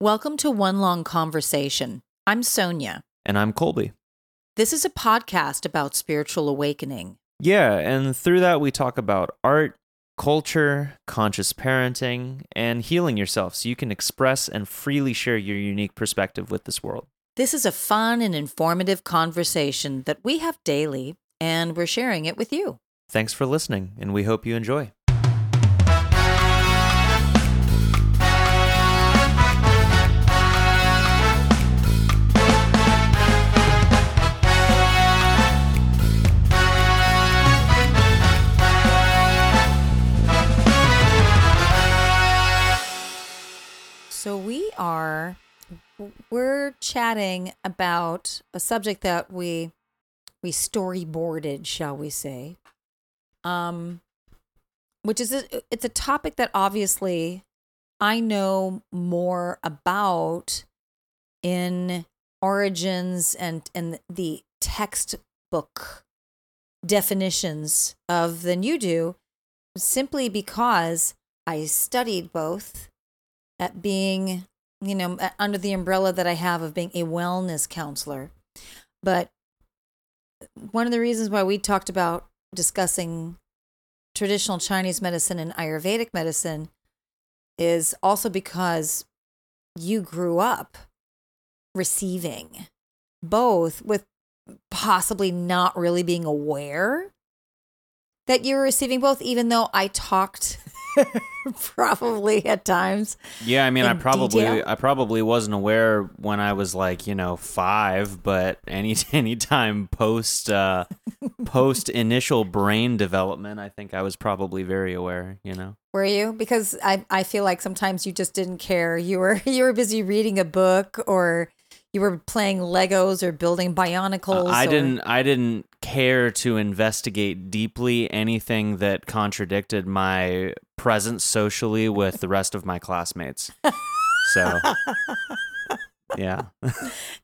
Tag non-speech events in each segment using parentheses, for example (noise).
Welcome to One Long Conversation. I'm Sonia. And I'm Colby. This is a podcast about spiritual awakening. Yeah, and through that, we talk about art, culture, conscious parenting, and healing yourself so you can express and freely share your unique perspective with this world. This is a fun and informative conversation that we have daily, and we're sharing it with you. Thanks for listening, and we hope you enjoy. Are we're chatting about a subject that we we storyboarded, shall we say. Um which is a, it's a topic that obviously I know more about in origins and and the textbook definitions of than you do simply because I studied both at being, you know, uh, under the umbrella that I have of being a wellness counselor. But one of the reasons why we talked about discussing traditional Chinese medicine and Ayurvedic medicine is also because you grew up receiving both with possibly not really being aware that you were receiving both, even though I talked (laughs) probably at times. Yeah, I mean, I probably detail. I probably wasn't aware when I was like you know five, but any (laughs) any time post uh, post initial brain development, I think I was probably very aware. You know. Were you? Because I I feel like sometimes you just didn't care. You were (laughs) you were busy reading a book or you were playing Legos or building Bionicles. I or- didn't I didn't care to investigate deeply anything that contradicted my presence socially with the rest of my classmates. So (laughs) yeah.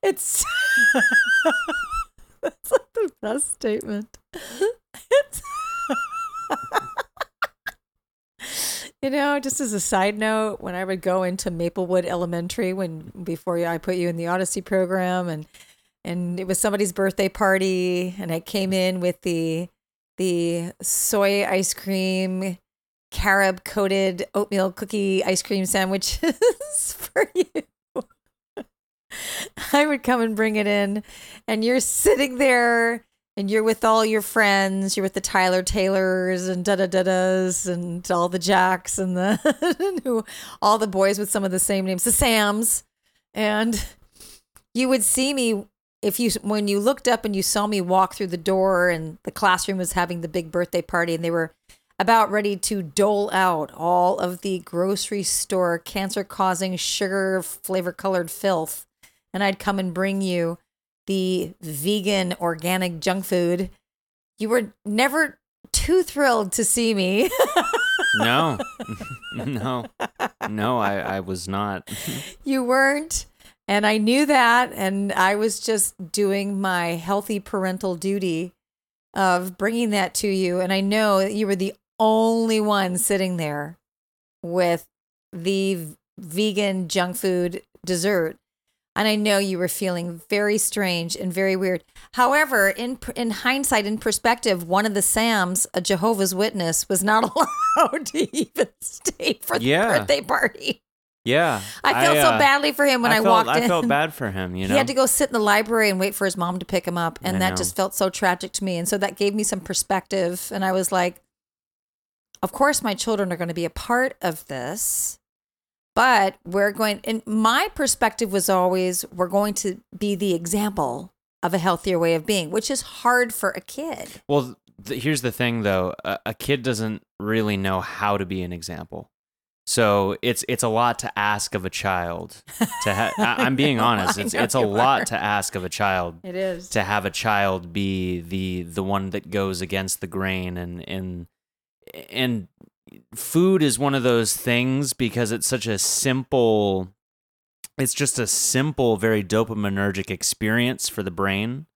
It's (laughs) that's like the best statement. It's (laughs) you know, just as a side note, when I would go into Maplewood Elementary when before I put you in the Odyssey program and and it was somebody's birthday party and I came in with the the soy ice cream carob coated oatmeal cookie ice cream sandwiches (laughs) for you. (laughs) I would come and bring it in, and you're sitting there, and you're with all your friends. You're with the Tyler Taylors and da da da da's and all the Jacks and the (laughs) who, all the boys with some of the same names, the Sams, and you would see me if you when you looked up and you saw me walk through the door, and the classroom was having the big birthday party, and they were about ready to dole out all of the grocery store cancer causing sugar flavor colored filth and I'd come and bring you the vegan organic junk food, you were never too thrilled to see me. No. (laughs) no. No, I, I was not. (laughs) you weren't. And I knew that. And I was just doing my healthy parental duty of bringing that to you. And I know that you were the only one sitting there with the vegan junk food dessert. And I know you were feeling very strange and very weird. However, in in hindsight, in perspective, one of the Sams, a Jehovah's Witness, was not (laughs) allowed to even stay for the Yeah. birthday party. Yeah. I felt so uh, badly for him when I, felt, walked in. I felt bad for him, you know. He had to go sit in the library and wait for his mom to pick him up. And I that know. just felt so tragic to me. And so that gave me some perspective. And I was like, of course, my children are going to be a part of this. But we're going, and my perspective was always we're going to be the example of a healthier way of being, which is hard for a kid. Well, th- here's the thing, though. A, a kid doesn't really know how to be an example, so it's it's a lot to ask of a child. To ha- (laughs) I, I'm being honest. It's it's a lot are. to ask of a child It is. to have a child be the the one that goes against the grain and and and food is one of those things because it's such a simple it's just a simple very dopaminergic experience for the brain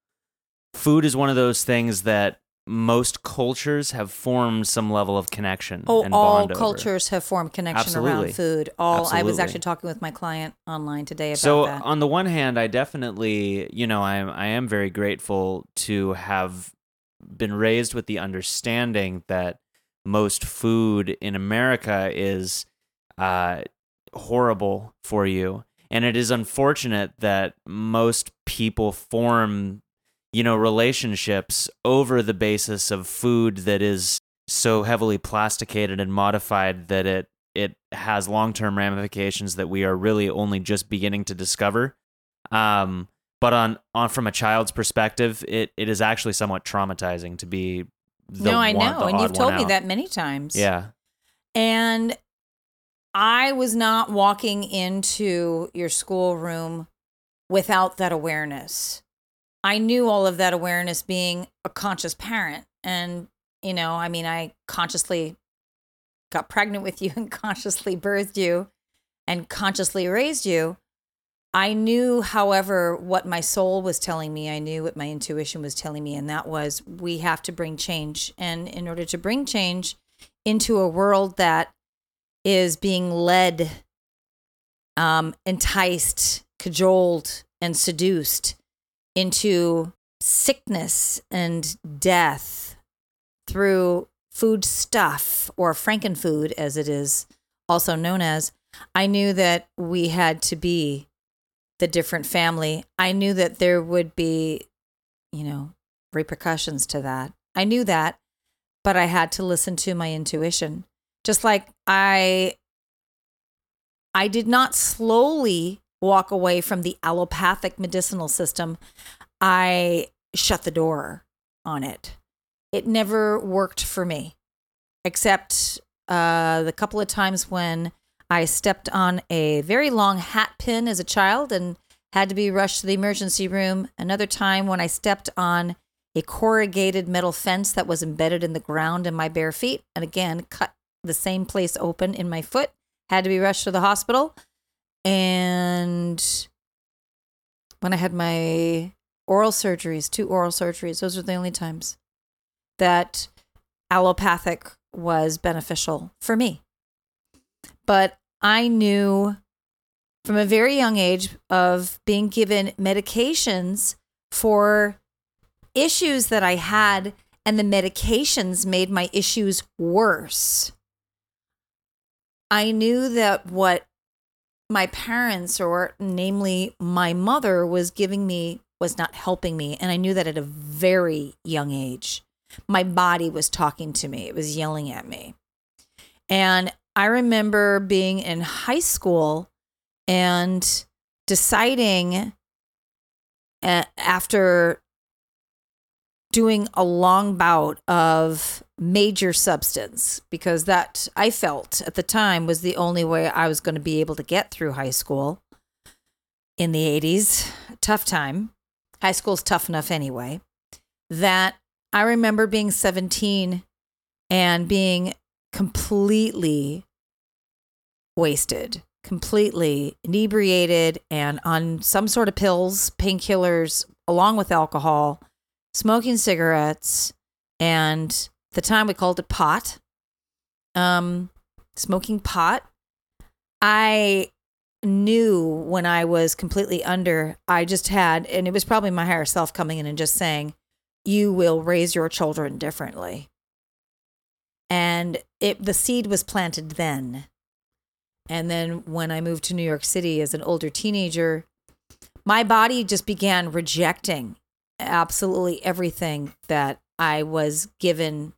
food is one of those things that most cultures have formed some level of connection. Oh, and all bond over. cultures have formed connection Absolutely. around food. All I was actually talking with my client online today about so that. on the one hand, I definitely, you know, I am I am very grateful to have been raised with the understanding that most food in America is uh, horrible for you, and it is unfortunate that most people form, you know, relationships over the basis of food that is so heavily plasticated and modified that it it has long-term ramifications that we are really only just beginning to discover. Um, but on on from a child's perspective, it, it is actually somewhat traumatizing to be. No, I know, and you've told me out. that many times. Yeah, And I was not walking into your schoolroom without that awareness. I knew all of that awareness being a conscious parent. And, you know, I mean, I consciously got pregnant with you (laughs) and consciously birthed you and consciously raised you. I knew, however, what my soul was telling me. I knew what my intuition was telling me, and that was we have to bring change. And in order to bring change into a world that is being led, um, enticed, cajoled, and seduced into sickness and death through food stuff or frankenfood, as it is also known as, I knew that we had to be the different family. I knew that there would be, you know, repercussions to that. I knew that, but I had to listen to my intuition. Just like I I did not slowly walk away from the allopathic medicinal system. I shut the door on it. It never worked for me, except uh, the couple of times when I stepped on a very long hat pin as a child and had to be rushed to the emergency room. Another time when I stepped on a corrugated metal fence that was embedded in the ground in my bare feet, and again cut the same place open in my foot. Had to be rushed to the hospital. And when I had my oral surgeries, two oral surgeries, those were the only times that allopathic was beneficial for me. But I knew from a very young age of being given medications for issues that I had, and the medications made my issues worse. I knew that what my parents, or namely my mother, was giving me was not helping me. And I knew that at a very young age. My body was talking to me, it was yelling at me. And I remember being in high school and deciding after doing a long bout of major substance because that I felt at the time was the only way I was going to be able to get through high school in the 80s. Tough time. High school's tough enough anyway. That I remember being 17 and being completely wasted, completely inebriated and on some sort of pills, painkillers, along with alcohol, smoking cigarettes, and the time we called it pot. Um, smoking pot. I knew when I was completely under, I just had, and it was probably my higher self coming in and just saying, You will raise your children differently. And it the seed was planted then. And then when I moved to New York City as an older teenager, my body just began rejecting absolutely everything that I was given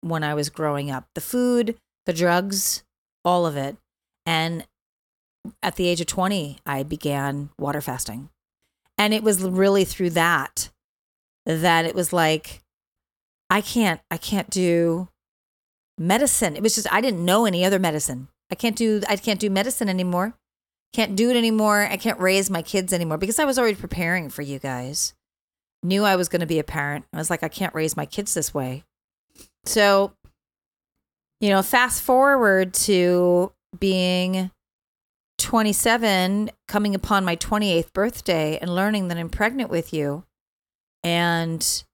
when I was growing up the food, the drugs, all of it. And at the age of 20, I began water fasting. And it was really through that that it was like, I can't, I can't do medicine. It was just, I didn't know any other medicine. I can't do, I can't do medicine anymore. Can't do it anymore. I can't raise my kids anymore because I was already preparing for you guys. Knew I was going to be a parent. I was like, I can't raise my kids this way. So, you know, fast forward to being 27, coming upon my 28th birthday and learning that I'm pregnant with you. And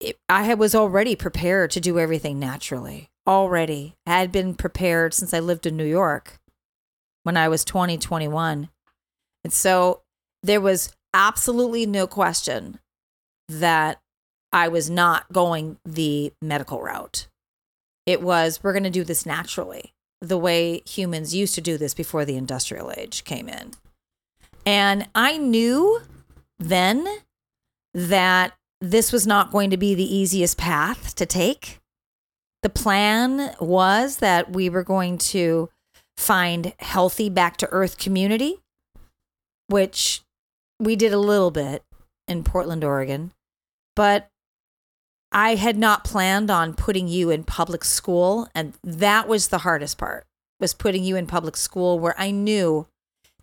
it, I was already prepared to do everything naturally. Already had been prepared since I lived in New York when I was 20, 21. And so there was absolutely no question that I was not going the medical route. It was, we're going to do this naturally, the way humans used to do this before the industrial age came in. And I knew then that this was not going to be the easiest path to take. The plan was that we were going to find healthy back to earth community, which we did a little bit in Portland, Oregon, but I had not planned on putting you in public school and that was the hardest part was putting you in public school where I knew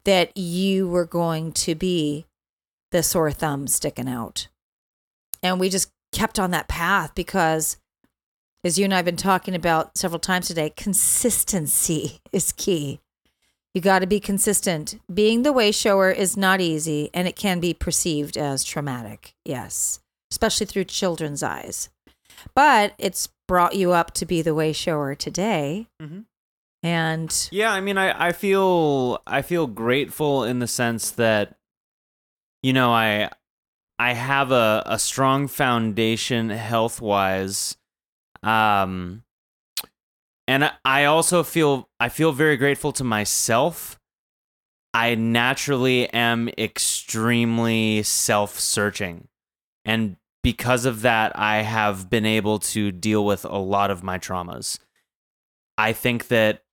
that you were going to be the sore thumb sticking out. And we just kept on that path because, as you and I have been talking about several times today, consistency (laughs) is key. You got to be consistent. Being the way shower is not easy and it can be perceived as traumatic. Yes, especially through children's eyes. But it's brought you up to be the way shower today. Mhm. And Yeah, I mean, I, I feel I feel grateful in the sense that, you know, I I have a, a strong foundation health wise, um, and I- also feel I feel very grateful to myself. I naturally am extremely self searching, and because of that, I have been able to deal with a lot of my traumas. I think that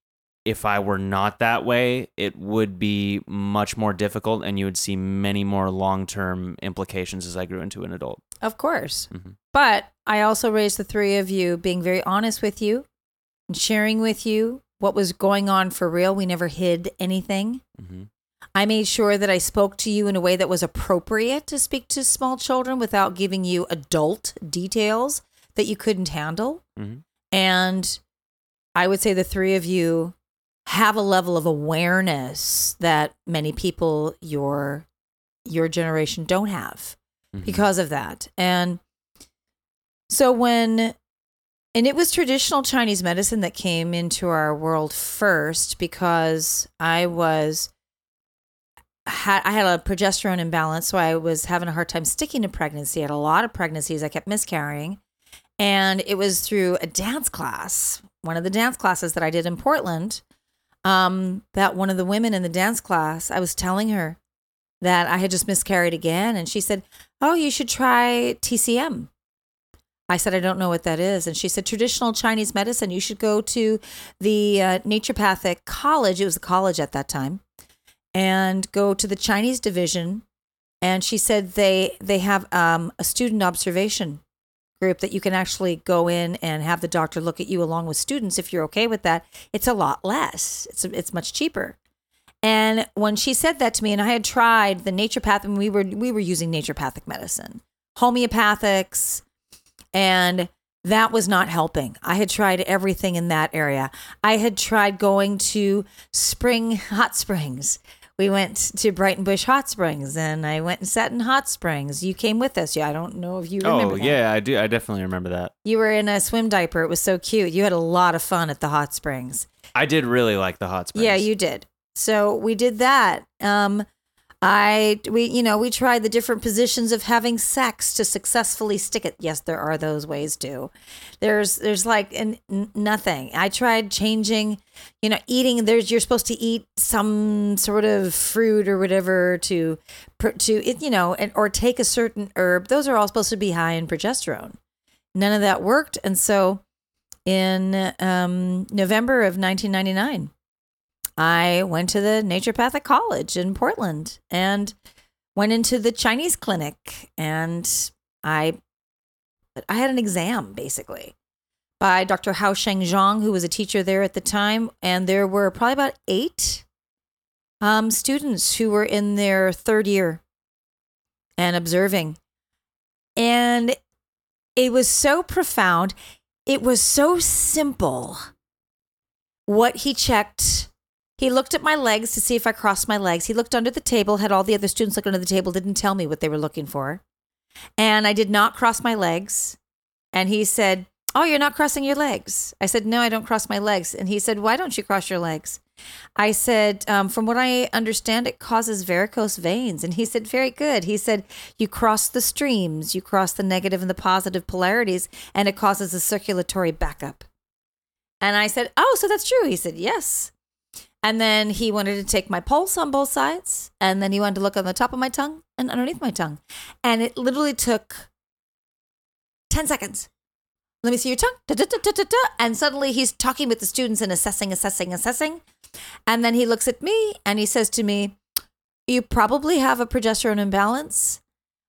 if I were not that way, it would be much more difficult and you would see many more long term implications as I grew into an adult. of course, Mhm. But I also raised the three of you being very honest with you and sharing with you what was going on for real. We never hid anything. Mhm. I made sure that I spoke to you in a way that was appropriate to speak to small children without giving you adult details that you couldn't handle. Mhm. And I would say the three of you have a level of awareness that many people your your generation don't have Mhm. because of that. And so when and it was traditional Chinese medicine that came into our world first because I was had I had a progesterone imbalance, so I was having a hard time sticking to pregnancy. I had a lot of pregnancies. I kept miscarrying. And it was through a dance class, one of the dance classes that I did in Portland, um, that one of the women in the dance class, I was telling her that I had just miscarried again. And she said, Oh, you should try TCM. I said, I don't know what that is. And she said, traditional Chinese medicine. You should go to the uh, naturopathic college. It was a college at that time and go to the Chinese division. And she said they they have um, a student observation group that you can actually go in and have the doctor look at you along with students if you're okay with that. It's a lot less. It's it's much cheaper. And when she said that to me, and I had tried the naturopathic, and we were we were using naturopathic medicine, homeopathics, and that was not helping. I had tried everything in that area. I had tried going to spring hot springs. We went to Breitenbush Hot Springs and I went and sat in hot springs. You came with us. Yeah, I don't know if you remember. Oh that. yeah, I do. I definitely remember that. You were in a swim diaper. It was so cute. You had a lot of fun at the hot springs. I did really like the hot springs. Yeah, you did. So we did that. Um, I we you know we tried the different positions of having sex to successfully stick it. Yes, there are those ways too. There's there's like n- nothing. I tried changing, you know, eating. There's you're supposed to eat some sort of fruit or whatever to to it, you know, and, or take a certain herb. Those are all supposed to be high in progesterone. None of that worked, and so in um, November of 1999. I went to the naturopathic college in Portland and went into the Chinese clinic and I I had an exam basically by Dr. Hao Sheng Zhang, who was a teacher there at the time, and there were probably about eight um, students who were in their third year and observing. And it was so profound. It was so simple. What he checked he looked at my legs to see if I crossed my legs. He looked under the table, had all the other students look under the table, didn't tell me what they were looking for. And I did not cross my legs. And he said, Oh, you're not crossing your legs. I said, No, I don't cross my legs. And he said, Why don't you cross your legs? I said, um, From what I understand, it causes varicose veins. And he said, Very good. He said, You cross the streams, you cross the negative and the positive polarities, and it causes a circulatory backup. And I said, Oh, so that's true. He said, Yes. And then he wanted to take my pulse on both sides. And then he wanted to look on the top of my tongue and underneath my tongue. And it literally took 10 seconds. Let me see your tongue. Da, da, da. And suddenly he's talking with the students and assessing, assessing, assessing. And then he looks at me and he says to me, You probably have a progesterone imbalance,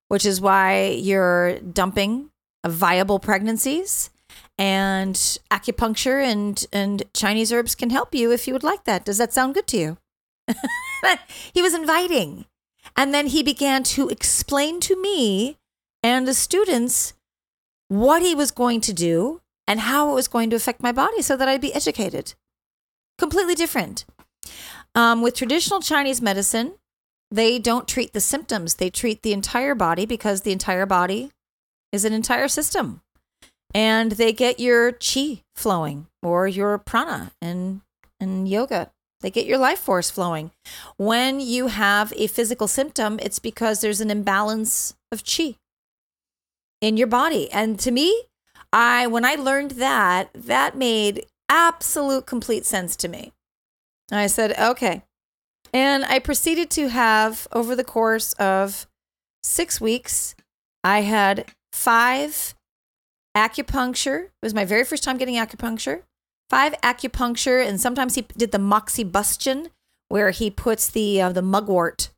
which is why you're dumping viable pregnancies and acupuncture and and Chinese herbs can help you if you would like that. Does that sound good to you? (laughs) he was inviting. And then he began to explain to me and the students what he was going to do and how it was going to affect my body so that I'd be educated. Completely different. Um, with traditional Chinese medicine, they don't treat the symptoms, they treat the entire body because the entire body is an entire system and they get your chi flowing or your prana and and yoga. They get your life force flowing. When you have a physical symptom it's because there's an imbalance of chi in your body. And to me i when i learned that that made absolute complete sense to me. I said okay. And i proceeded to have over the course of 6 weeks i had 5 acupuncture. It was my very first time getting acupuncture. Five acupuncture, and sometimes he did the moxibustion, where he puts the uh, the mugwort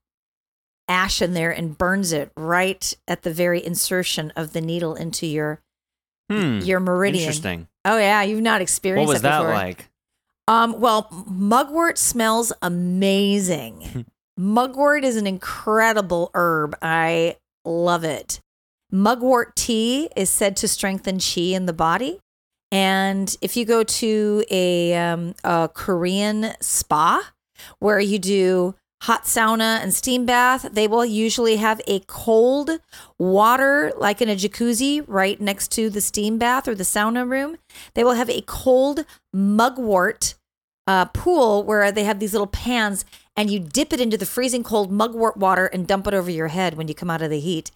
ash in there and burns it right at the very insertion of the needle into your Hmm. your meridian. Interesting. Oh yeah, you've not experienced What was that that before. like? Um, well, mugwort smells amazing. (laughs) mugwort is an incredible herb. I love it. Mugwort tea is said to strengthen chi in the body. And if you go to a, um, a Korean spa where you do hot sauna and steam bath, they will usually have a cold water, like in a jacuzzi, right next to the steam bath or the sauna room. They will have a cold mugwort uh, pool where they have these little pans and you dip it into the freezing cold mugwort water and dump it over your head when you come out of the heat.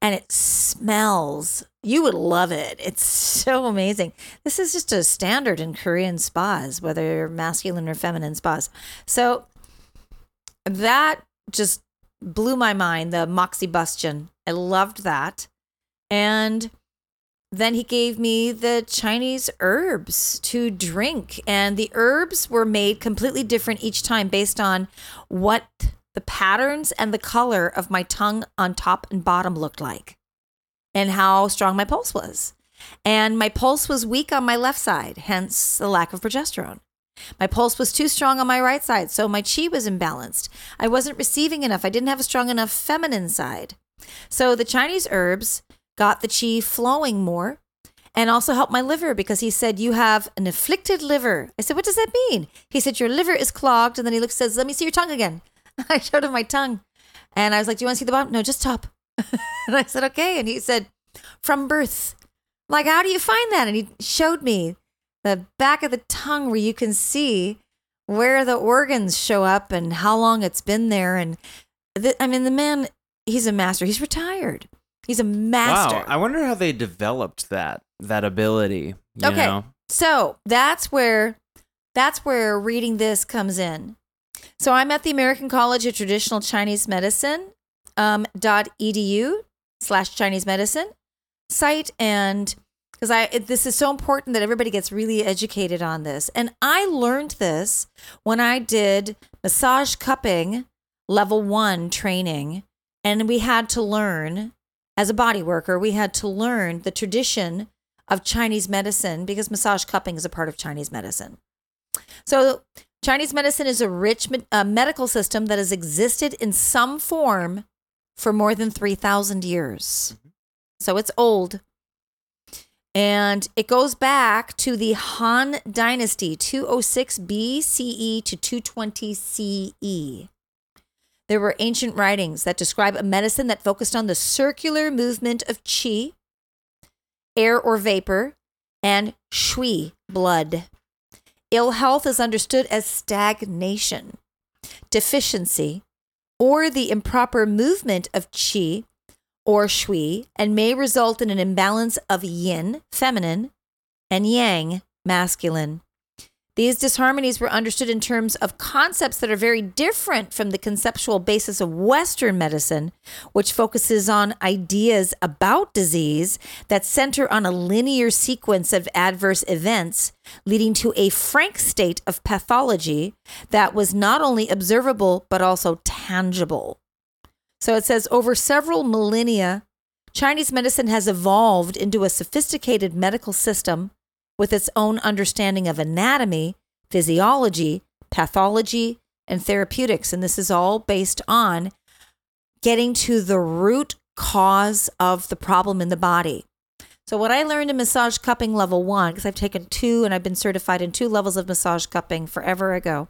And it smells. You would love it. It's (laughs) so amazing. This is just a standard in Korean spas, whether masculine or feminine spas. So that just blew my mind, the moxibustion. I loved that. And then he gave me the Chinese herbs to drink. And the herbs were made completely different each time based on what the patterns and the color of my tongue on top and bottom looked like and how strong my pulse was. And my pulse was weak on my left side, hence the lack of progesterone. My pulse was too strong on my right side, so my chi was imbalanced. I wasn't receiving enough. I didn't have a strong enough feminine side. So the Chinese herbs got the chi flowing more and also helped my liver because he said, You have an afflicted liver. I said, What does that mean? He said, Your liver is clogged. And then he looks says, Let me see your tongue again. (laughs) I showed him my tongue. And I was like, Do you want to see the bottom? No, just top. (laughs) and I said, Okay. And he said, From birth. Like, how do you find that? And he showed me the back of the tongue where you can see where the organs show up and how long it's been there. And the, I mean, the man, he's a master. He's retired. He's a master. Wow. I wonder how they developed that that ability. You Okay. Know? So that's where that's where reading this comes in. So I'm at the American College of Traditional Chinese Medicine um, dot edu slash Chinese medicine site and because I it, this is so important that everybody gets really educated on this. And I learned this when I did massage cupping level one training, and we had to learn as a body worker, we had to learn the tradition of Chinese medicine because massage cupping is a part of Chinese medicine. So, Chinese medicine is a rich uh, medical system that has existed in some form for more than 3,000 years. So, it's old. And it goes back to the Han Dynasty, 206 BCE to 220 CE. There were ancient writings that describe a medicine that focused on the circular movement of qi air or vapor, and xue, blood. Ill health is understood as stagnation, deficiency, or the improper movement of qi or xue, and may result in an imbalance of yin, feminine, and yang, masculine. These disharmonies were understood in terms of concepts that are very different from the conceptual basis of Western medicine, which focuses on ideas about disease that center on a linear sequence of adverse events, leading to a frank state of pathology that was not only observable, but also tangible. So it says over several millennia, Chinese medicine has evolved into a sophisticated medical system with its own understanding of anatomy, physiology, pathology, and therapeutics. And this is all based on getting to the root cause of the problem in the body. So, what I learned in massage cupping level one, because I've taken two and I've been certified in two levels of massage cupping forever ago.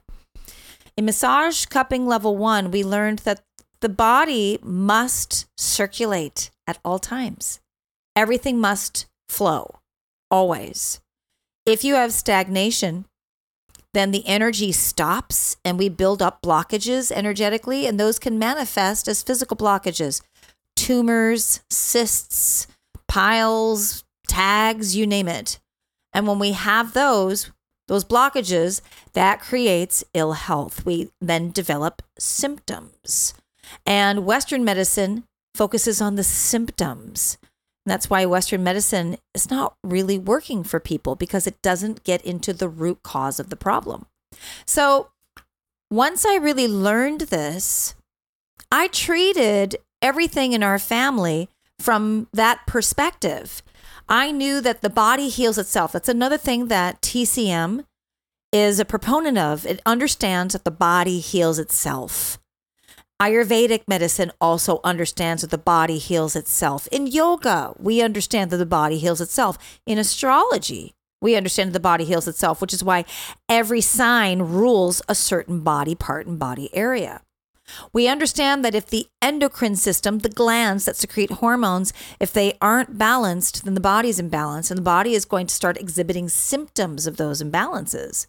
In massage cupping level one, we learned that the body must circulate at all times. Everything must flow, always. If you have stagnation, then the energy stops and we build up blockages energetically, and those can manifest as physical blockages tumors, cysts, piles, tags, you name it. And when we have those, those blockages, that creates ill health. We then develop symptoms. And Western medicine focuses on the symptoms. And that's why Western medicine is not really working for people because it doesn't get into the root cause of the problem. So once I really learned this, I treated everything in our family from that perspective. I knew that the body heals itself. That's another thing that TCM is a proponent of. It understands that the body heals itself. Ayurvedic medicine also understands that the body heals itself. In yoga, we understand that the body heals itself. In astrology, we understand that the body heals itself, which is why every sign rules a certain body part and body area. We understand that if the endocrine system, the glands that secrete hormones, if they aren't balanced, then the body's imbalanced and the body is going to start exhibiting symptoms of those imbalances.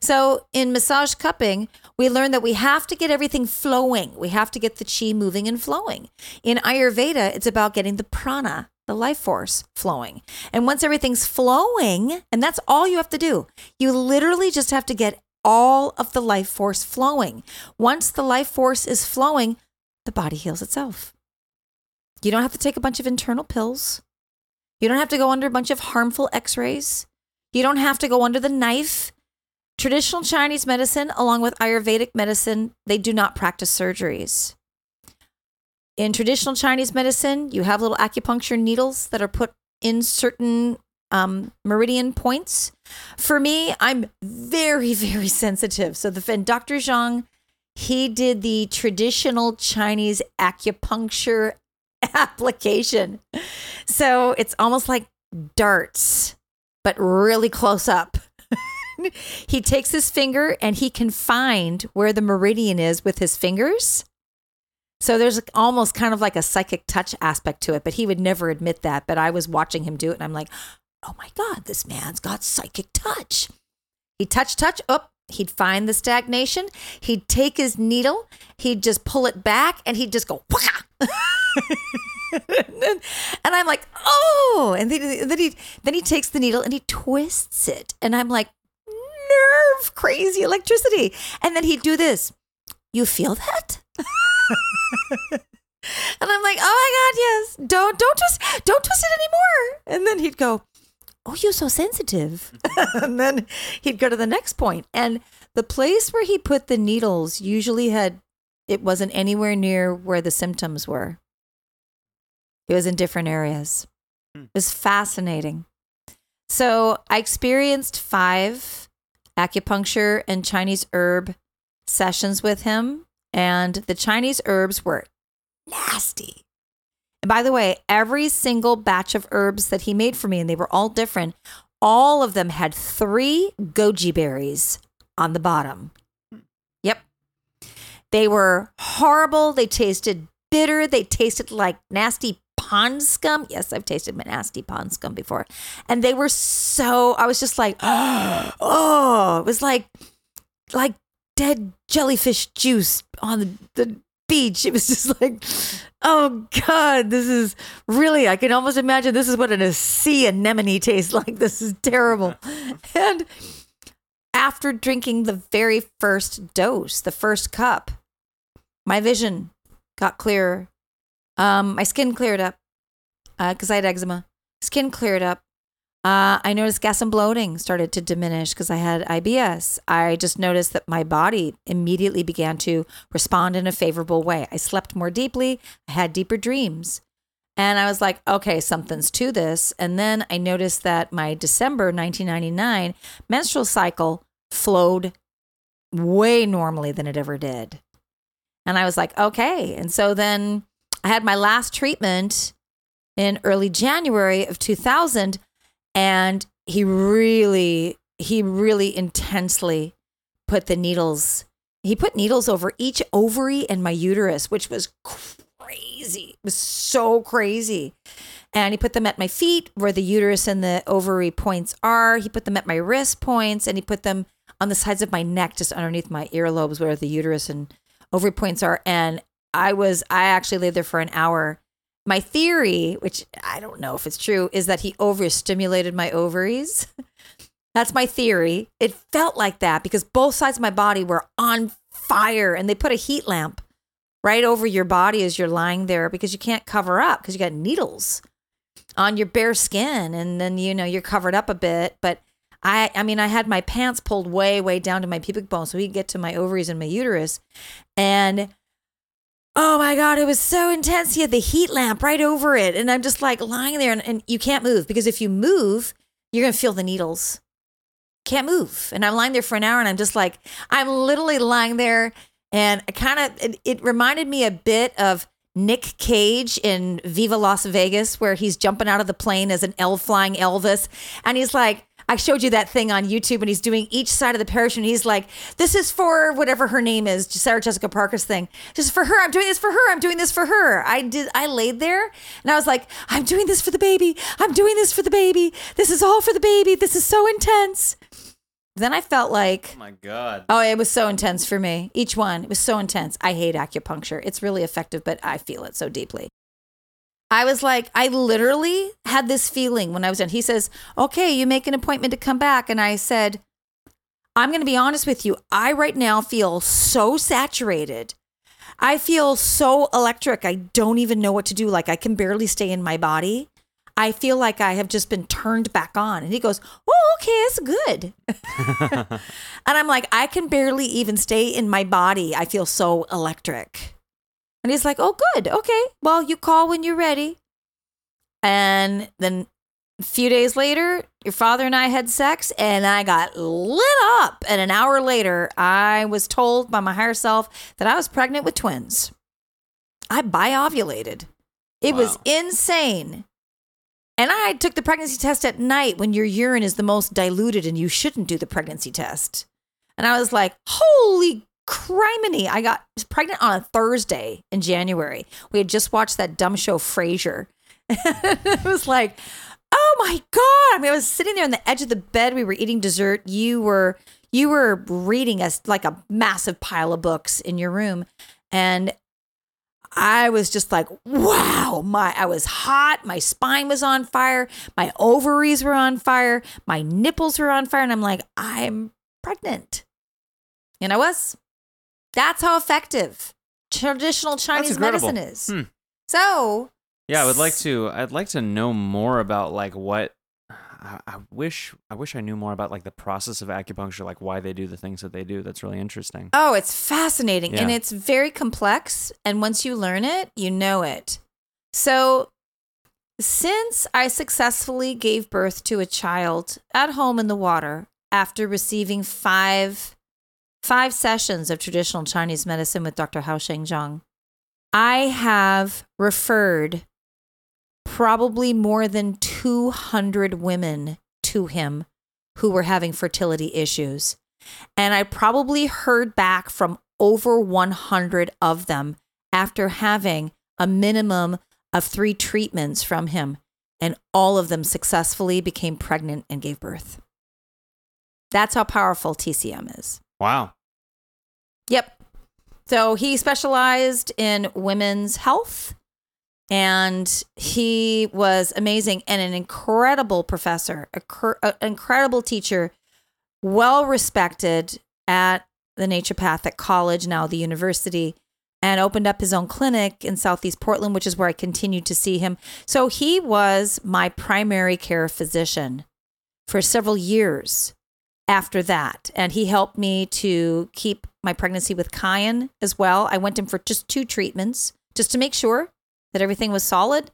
So in massage cupping, we learn that we have to get everything flowing. We have to get the chi moving and flowing. In Ayurveda, it's about getting the prana, the life force flowing. And once everything's flowing, and that's all you have to do, you literally just have to get all of the life force flowing. Once the life force is flowing, the body heals itself. You don't have to take a bunch of internal pills. You don't have to go under a bunch of harmful x rays. You don't have to go under the knife. Traditional Chinese medicine, along with Ayurvedic medicine, they do not practice surgeries. In traditional Chinese medicine, you have little acupuncture needles that are put in certain um, meridian points. For me, I'm very, (laughs) very sensitive. So the and Dr. Zhang, he did the traditional Chinese acupuncture (laughs) application. So it's almost like darts, but really close up. (laughs) he takes his finger and he can find where the meridian is with his fingers. So there's almost kind of like a psychic touch aspect to it, but he would never admit that. But I was watching him do it and I'm like, oh my God, this man's got psychic touch. He'd touch, touch, up. He'd find the stagnation. He'd take his needle, he'd just pull it back, and he'd just go, (laughs) and I'm like, oh, and then, then he then he takes the needle and he twists it, and I'm like, nerve crazy electricity. And then he'd do this. You feel that? (laughs) and I'm like, oh my God, yes. Don't don't twist don't twist it anymore. And then he'd go, Oh, you're so sensitive. (laughs) and then he'd go to the next point. And the place where he put the needles usually had it wasn't anywhere near where the symptoms were. It was in different areas. Hmm. It was fascinating. So I experienced five acupuncture and Chinese herb sessions with him. And the Chinese herbs were nasty. And by the way, every single batch of herbs that he made for me, and they were all different, all of them had three goji berries on the bottom. Yep. They were horrible. They tasted bitter. They tasted like nasty pond scum. Yes, I've tasted my nasty pond scum before. And they were so, I was just like, (gasps) oh, it was like, like dead jellyfish juice on the, the beach. It was (laughs) just like, oh God, this is really, I can almost imagine this is what a sea anemone tastes (laughs) like. This is terrible. (laughs) And after drinking the very first dose, the first cup, my vision got clearer. Um, my skin cleared up because uh, I had eczema. Skin cleared up. Uh, I noticed gas and bloating started to diminish because I had IBS. I just noticed that my body immediately began to respond in a favorable way. I slept more deeply, I had deeper dreams. And I was like, okay, something's to this. And then I noticed that my December 1999 menstrual cycle flowed way normally than it ever did. And I was like, okay. And so then I had my last treatment in early January of 2000 and he really he really intensely put the needles he put needles over each ovary and my uterus which was crazy it was so crazy. And he put them at my feet where the uterus and the ovary points are. He put them at my wrist points and he put them on the sides of my neck just underneath my earlobes where the uterus and ovary points are. And i was i actually laid there for an hour my theory, which I don't know if it's true, is that he overstimulated my ovaries. (laughs) That's my theory. It felt like that because both sides of my body were on fire and they put a heat lamp right over your body as you're lying there because you can't cover up because you got needles on your bare skin and then you know you're covered up a bit but I I mean I had my pants pulled way way down to my pubic bone so we could get to my ovaries and my uterus and Oh my God, it was so intense. He had the heat lamp right over it. And I'm just like lying there and, and you can't move because if you move, you're going to feel the needles. Can't move. And I'm lying there for an hour and I'm just like, I'm literally lying there. And I kind of, it, it reminded me a bit of Nick Cage in Viva Las Vegas, where he's jumping out of the plane as an L flying Elvis. And he's like, I showed you that thing on YouTube and he's doing each side of the parachute. And he's like, this is for whatever her name is, Sarah Jessica Parker's thing. Just for her. I'm doing this for her. I'm doing this for her. I did, I laid there and I was like, I'm doing this for the baby. I'm doing this for the baby. This is all for the baby. This is so intense. Then I felt like, oh my God. Oh, it was so intense for me. Each one, it was so intense. I hate acupuncture. It's really effective, but I feel it so deeply. I was like, I literally had this feeling when I was done. He says, Okay, you make an appointment to come back. And I said, I'm going to be honest with you. I right now feel so saturated. I feel so electric. I don't even know what to do. Like, I can barely stay in my body. I feel like I have just been turned back on. And he goes, Oh, okay, that's good. (laughs) and I'm like, I can barely even stay in my body. I feel so electric. And he's like, Oh, good. Okay. Well, you call when you're ready. And then a few days later, your father and I had sex, and I got lit up. And an hour later, I was told by my higher self that I was pregnant with twins. I biovulated. It wow. was insane. And I took the pregnancy test at night when your urine is the most diluted and you shouldn't do the pregnancy test. And I was like, holy criminy. I got pregnant on a Thursday in January. We had just watched that dumb show Frasier. (laughs) it was like, oh my god! I mean, I was sitting there on the edge of the bed. We were eating dessert. You were you were reading us like a massive pile of books in your room, and I was just like, wow, my I was hot, my spine was on fire, my ovaries were on fire, my nipples were on fire, and I'm like, I'm pregnant. And I was. That's how effective traditional Chinese medicine is. Hmm. So, yeah, I would like to. I'd like to know more about like what. I, I wish. I wish I knew more about like the process of acupuncture, like why they do the things that they do. That's really interesting. Oh, it's fascinating yeah. and it's very complex. And once you learn it, you know it. So, since I successfully gave birth to a child at home in the water after receiving five five sessions of traditional Chinese medicine with Dr. Hao Sheng Zhang, I have referred probably more than 200 women to him who were having fertility issues. And I probably heard back from over 100 of them after having a minimum of three treatments from him, and all of them successfully became pregnant and gave birth. That's how powerful TCM is. Wow. Yep. So he specialized in women's health and he was amazing and an incredible professor, an incredible teacher, well respected at the naturopathic college, now the university, and opened up his own clinic in Southeast Portland, which is where I continued to see him. So he was my primary care physician for several years after that. And he helped me to keep my pregnancy with Kyan as well. I went in for just two treatments just to make sure that everything was solid.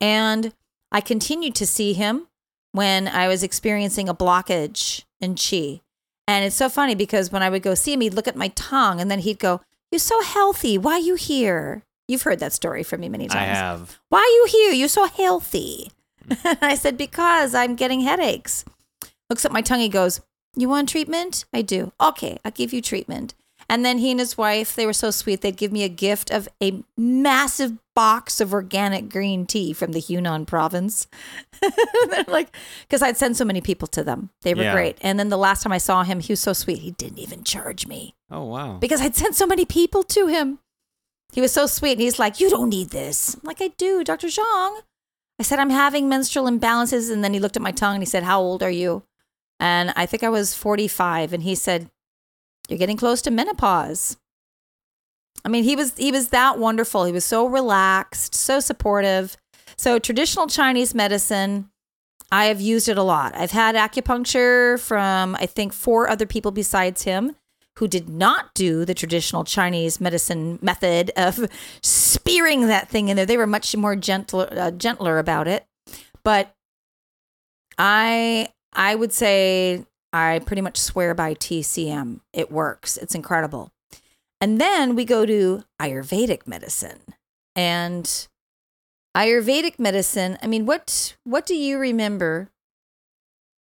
And I continued to see him when I was experiencing a blockage in chi. And it's so funny because when I would go see him, he'd look at my tongue and then he'd go, You're so healthy. Why are you here? You've heard that story from me many times. I have. Why are you here? You're so healthy. (laughs) I said, Because I'm getting headaches. Looks at my tongue. He goes, You want treatment? I do. Okay, I'll give you treatment. And then he and his wife, they were so sweet. They'd give me a gift of a massive box of organic green tea from the Hunan province. (laughs) They're like, because I'd send so many people to them. They were Yeah. great. And then the last time I saw him, he was so sweet. He didn't even charge me Oh wow. because I'd sent so many people to him. He was so sweet. And he's like, You don't need this. I'm like, I do, Dr. Zhang. I said, I'm having menstrual imbalances. And then he looked at my tongue and he said, How old are you? And I think I was 45. And he said, You're getting close to menopause. I mean, he was he was that wonderful. He was so relaxed, so supportive. So traditional Chinese medicine, I have used it a lot. I've had acupuncture from I think four other people besides him who did not do the traditional Chinese medicine method of spearing that thing in there. They were much more gentle, uh, gentler about it. But I I would say I pretty much swear by TCM. It works. It's incredible. And then we go to Ayurvedic medicine. And Ayurvedic medicine, I mean, what what do you remember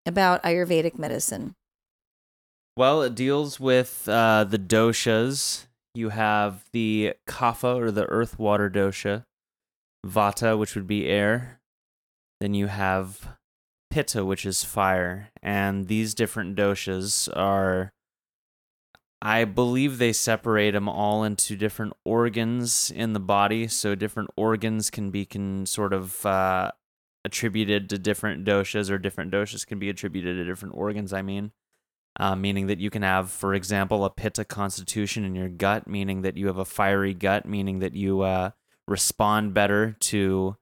about Ayurvedic medicine? Well, it deals with uh, the doshas. You have the kapha or the earth water dosha, vata, which would be air. Then you have pitta, which is fire. And these different doshas are, I believe they separate them all into different organs in the body. So different organs can be can sort of uh, attributed to different doshas, or different doshas can be attributed to different organs. I mean uh, meaning that you can have, for example, a pitta constitution in your gut, meaning that you have a fiery gut, meaning that you uh, respond better to.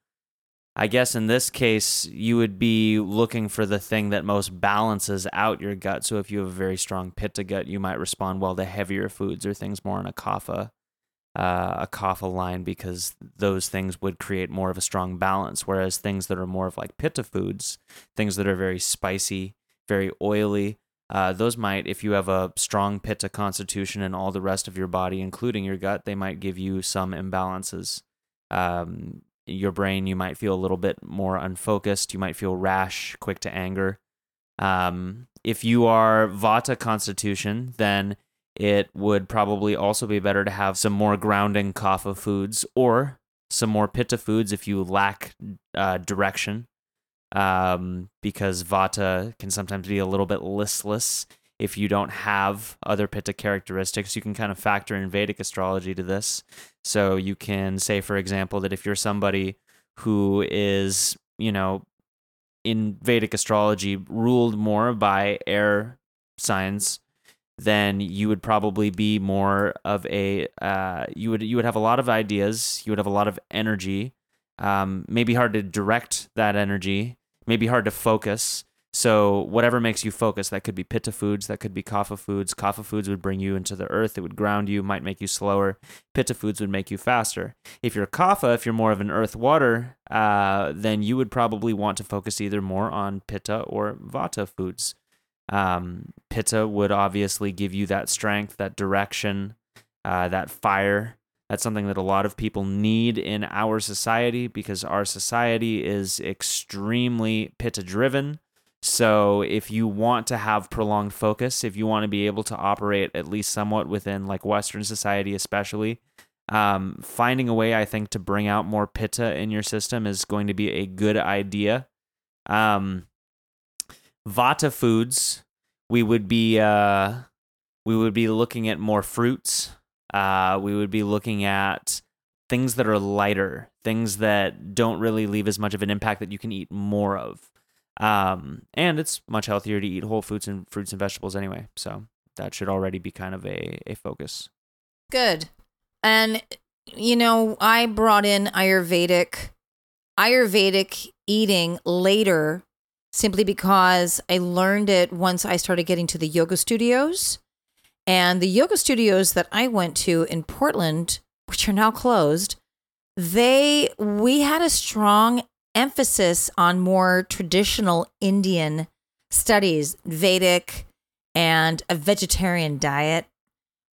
I guess in this case, you would be looking for the thing that most balances out your gut. So if you have a very strong pitta gut, you might respond well to heavier foods or things more on a kapha, uh, a kapha line, because those things would create more of a strong balance. Whereas things that are more of like pitta foods, things that are very spicy, very oily, uh, those might, if you have a strong pitta constitution in all the rest of your body, including your gut, they might give you some imbalances. Um, your brain, you might feel a little bit more unfocused. You might feel rash, quick to anger. Um, if you are vata constitution, then it would probably also be better to have some more grounding kapha foods or some more pitta foods if you lack uh, direction um, because Vata can sometimes be a little bit listless if you don't have other Pitta characteristics. You can kind of factor in Vedic astrology to this. So you can say, for example, that if you're somebody who is, you know, in Vedic astrology ruled more by air signs, then you would probably be more of a uh, you would you would have a lot of ideas, you would have a lot of energy. Um, maybe hard to direct that energy, maybe hard to focus. So whatever makes you focus, that could be pitta foods, that could be kapha foods. Kapha foods would bring you into the earth, it would ground you, might make you slower. Pitta foods would make you faster. If you're kapha, if you're more of an earth water, uh, then you would probably want to focus either more on pitta or vata foods. Um, pitta would obviously give you that strength, that direction, uh, that fire. That's something that a lot of people need in our society because our society is extremely pitta driven. So, if you want to have prolonged focus, if you want to be able to operate at least somewhat within like Western society, especially, Um, finding a way, I think, to bring out more pitta in your system is going to be a good idea. Um, Vata foods, we would be uh, we would be looking at more fruits. Uh, we would be looking at things that are lighter, things that don't really leave as much of an impact that you can eat more of. Um, and it's much healthier to eat whole foods and fruits and vegetables anyway. So that should already be kind of a, a focus. Good. And you know, I brought in Ayurvedic Ayurvedic eating later simply because I learned it once I started getting to the yoga studios. And the yoga studios that I went to in Portland, which are now closed, they we had a strong emphasis on more traditional Indian studies, Vedic and a vegetarian diet,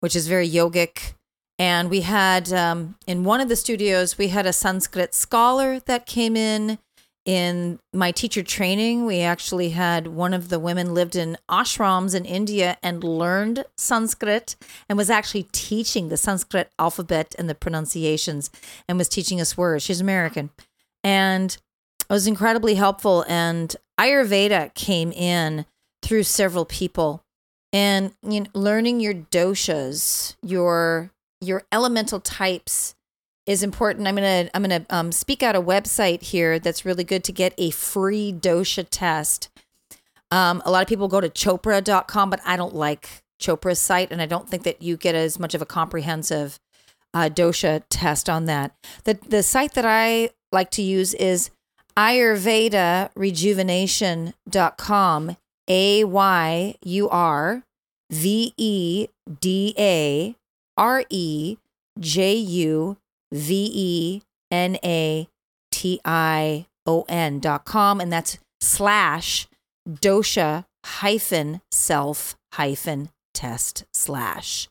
which is very yogic. And we had um, in one of the studios, we had a Sanskrit scholar that came in. In my teacher training, we actually had one of the women lived in ashrams in India and learned Sanskrit and was actually teaching the Sanskrit alphabet and the pronunciations and was teaching us words. She's American. And it was incredibly helpful. And Ayurveda came in through several people and you know, learning your doshas, your your elemental types is important. I'm gonna I'm gonna um, speak out a website here that's really good to get a free dosha test. Um, a lot of people go to Chopra.com, but I don't like Chopra's site, and I don't think that you get as much of a comprehensive uh, dosha test on that. The the site that I like to use is AyurvedaRejuvenation.com. A Y U R V E D A R E J U V E N A T I O N dot com. And that's slash dosha hyphen self hyphen test slash.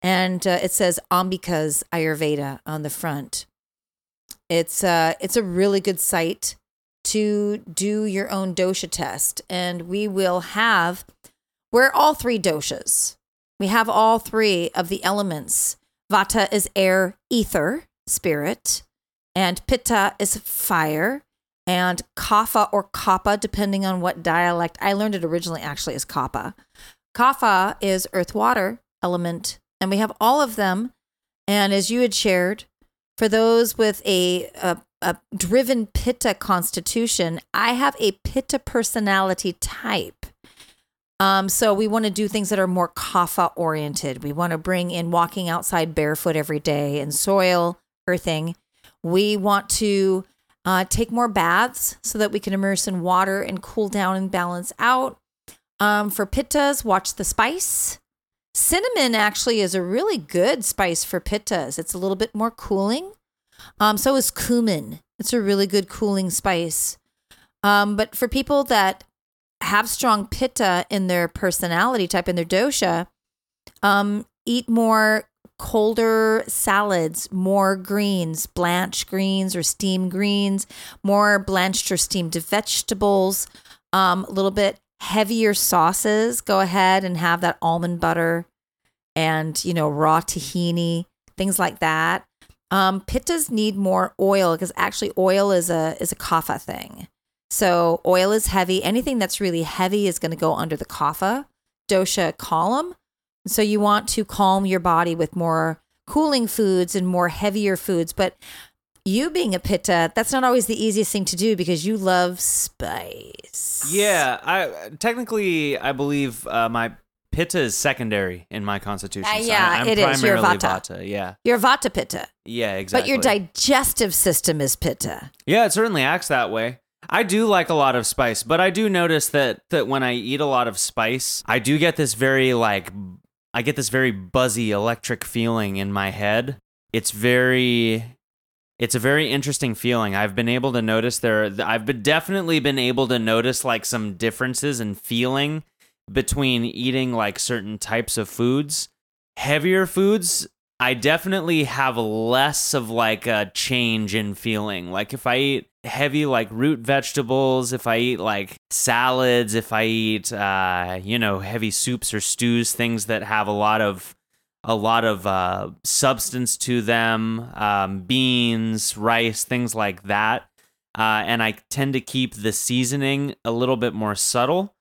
And uh, it says Ambika's Ayurveda on the front. It's uh, it's a really good site to do your own dosha test, and we will have we're all three doshas. We have all three of the elements. Vata is air, ether, spirit, and Pitta is fire, and Kapha or Kapha, depending on what dialect. I learned it originally actually as Kapha. Kapha is earth, water element, and we have all of them. And as you had shared, for those with a, a, a driven Pitta constitution, I have a Pitta personality type. Um, so we want to do things that are more kapha oriented. We want to bring in walking outside barefoot every day and soil earthing. We want to uh, take more baths so that we can immerse in water and cool down and balance out. Um, for pittas, watch the spice. Cinnamon actually is a really good spice for pittas. It's a little bit more cooling. Um, so is cumin. It's a really good cooling spice. Um, but for people that have strong pitta in their personality type in their dosha, um, eat more colder salads, more greens, blanched greens or steamed greens, more blanched or steamed vegetables, um, a little bit heavier sauces. Go ahead and have that almond butter and, you know, raw tahini, things like that. Um, pittas need more oil because actually oil is a is a kapha thing. So oil is heavy. Anything that's really heavy is going to go under the kapha dosha column. So you want to calm your body with more cooling foods and more heavier foods. But you being a pitta, that's not always the easiest thing to do because you love spice. Yeah, I technically I believe uh, my pitta is secondary in my constitution. Uh, so yeah, I'm it is. You're primarily vata. Yeah, You're vata pitta, yeah, exactly. but your digestive system is pitta. Yeah, it certainly acts that way. I do like a lot of spice, but I do notice that that when I eat a lot of spice, I do get this very like I get this very buzzy electric feeling in my head. It's very it's a very interesting feeling. I've been able to notice there I've been definitely been able to notice like some differences in feeling between eating like certain types of foods. Heavier foods I definitely have less of like a change in feeling. Like if I eat heavy like root vegetables, if I eat like salads, if I eat uh, you know, heavy soups or stews, things that have a lot of a lot of uh, substance to them, um, beans, rice, things like that. Uh, and I tend to keep the seasoning a little bit more subtle.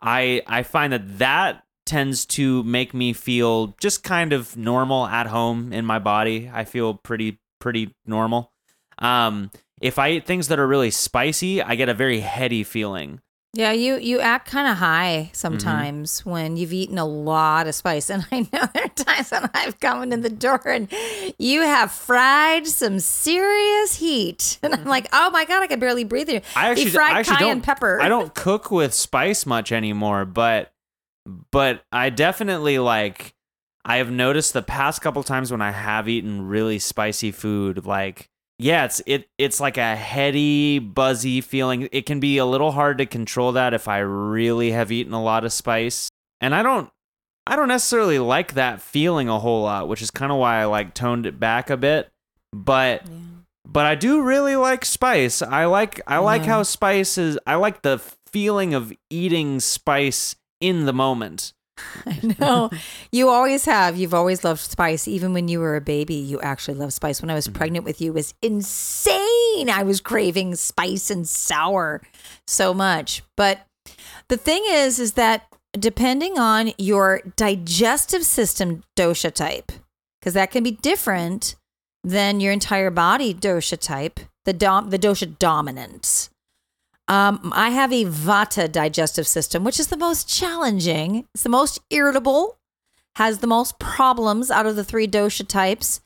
I I find that that tends to make me feel just kind of normal at home in my body. I feel pretty pretty normal. Um, if I eat things that are really spicy, I get a very heady feeling. Yeah, you you act kind of high sometimes mm-hmm. when you've eaten a lot of spice, and (laughs) I know there are times when I've come in the door and you have fried some serious heat, (laughs) and I'm like, oh my god, I can barely breathe here. I actually, fried I actually cayenne don't, pepper. I don't cook with spice much anymore, but but I definitely like. I have noticed the past couple times when I have eaten really spicy food, like yeah, it's it it's like a heady, buzzy feeling. It can be a little hard to control that if I really have eaten a lot of spice. And I don't I don't necessarily like that feeling a whole lot, which is kind of why I like toned it back a bit. But yeah. but I do really like spice. I like I like how spice is I like the feeling of eating spice in the moment. (laughs) I know. you always have. You've always loved spice. Even when you were a baby, you actually loved spice. When I was mm-hmm. pregnant with you, it was insane. I was craving spice and sour so much. But the thing is, is that depending on your digestive system dosha type, because that can be different than your entire body dosha type, the dom- the dosha dominance. Um, I have a Vata digestive system, which is the most challenging. It's the most irritable, has the most problems out of the three dosha types.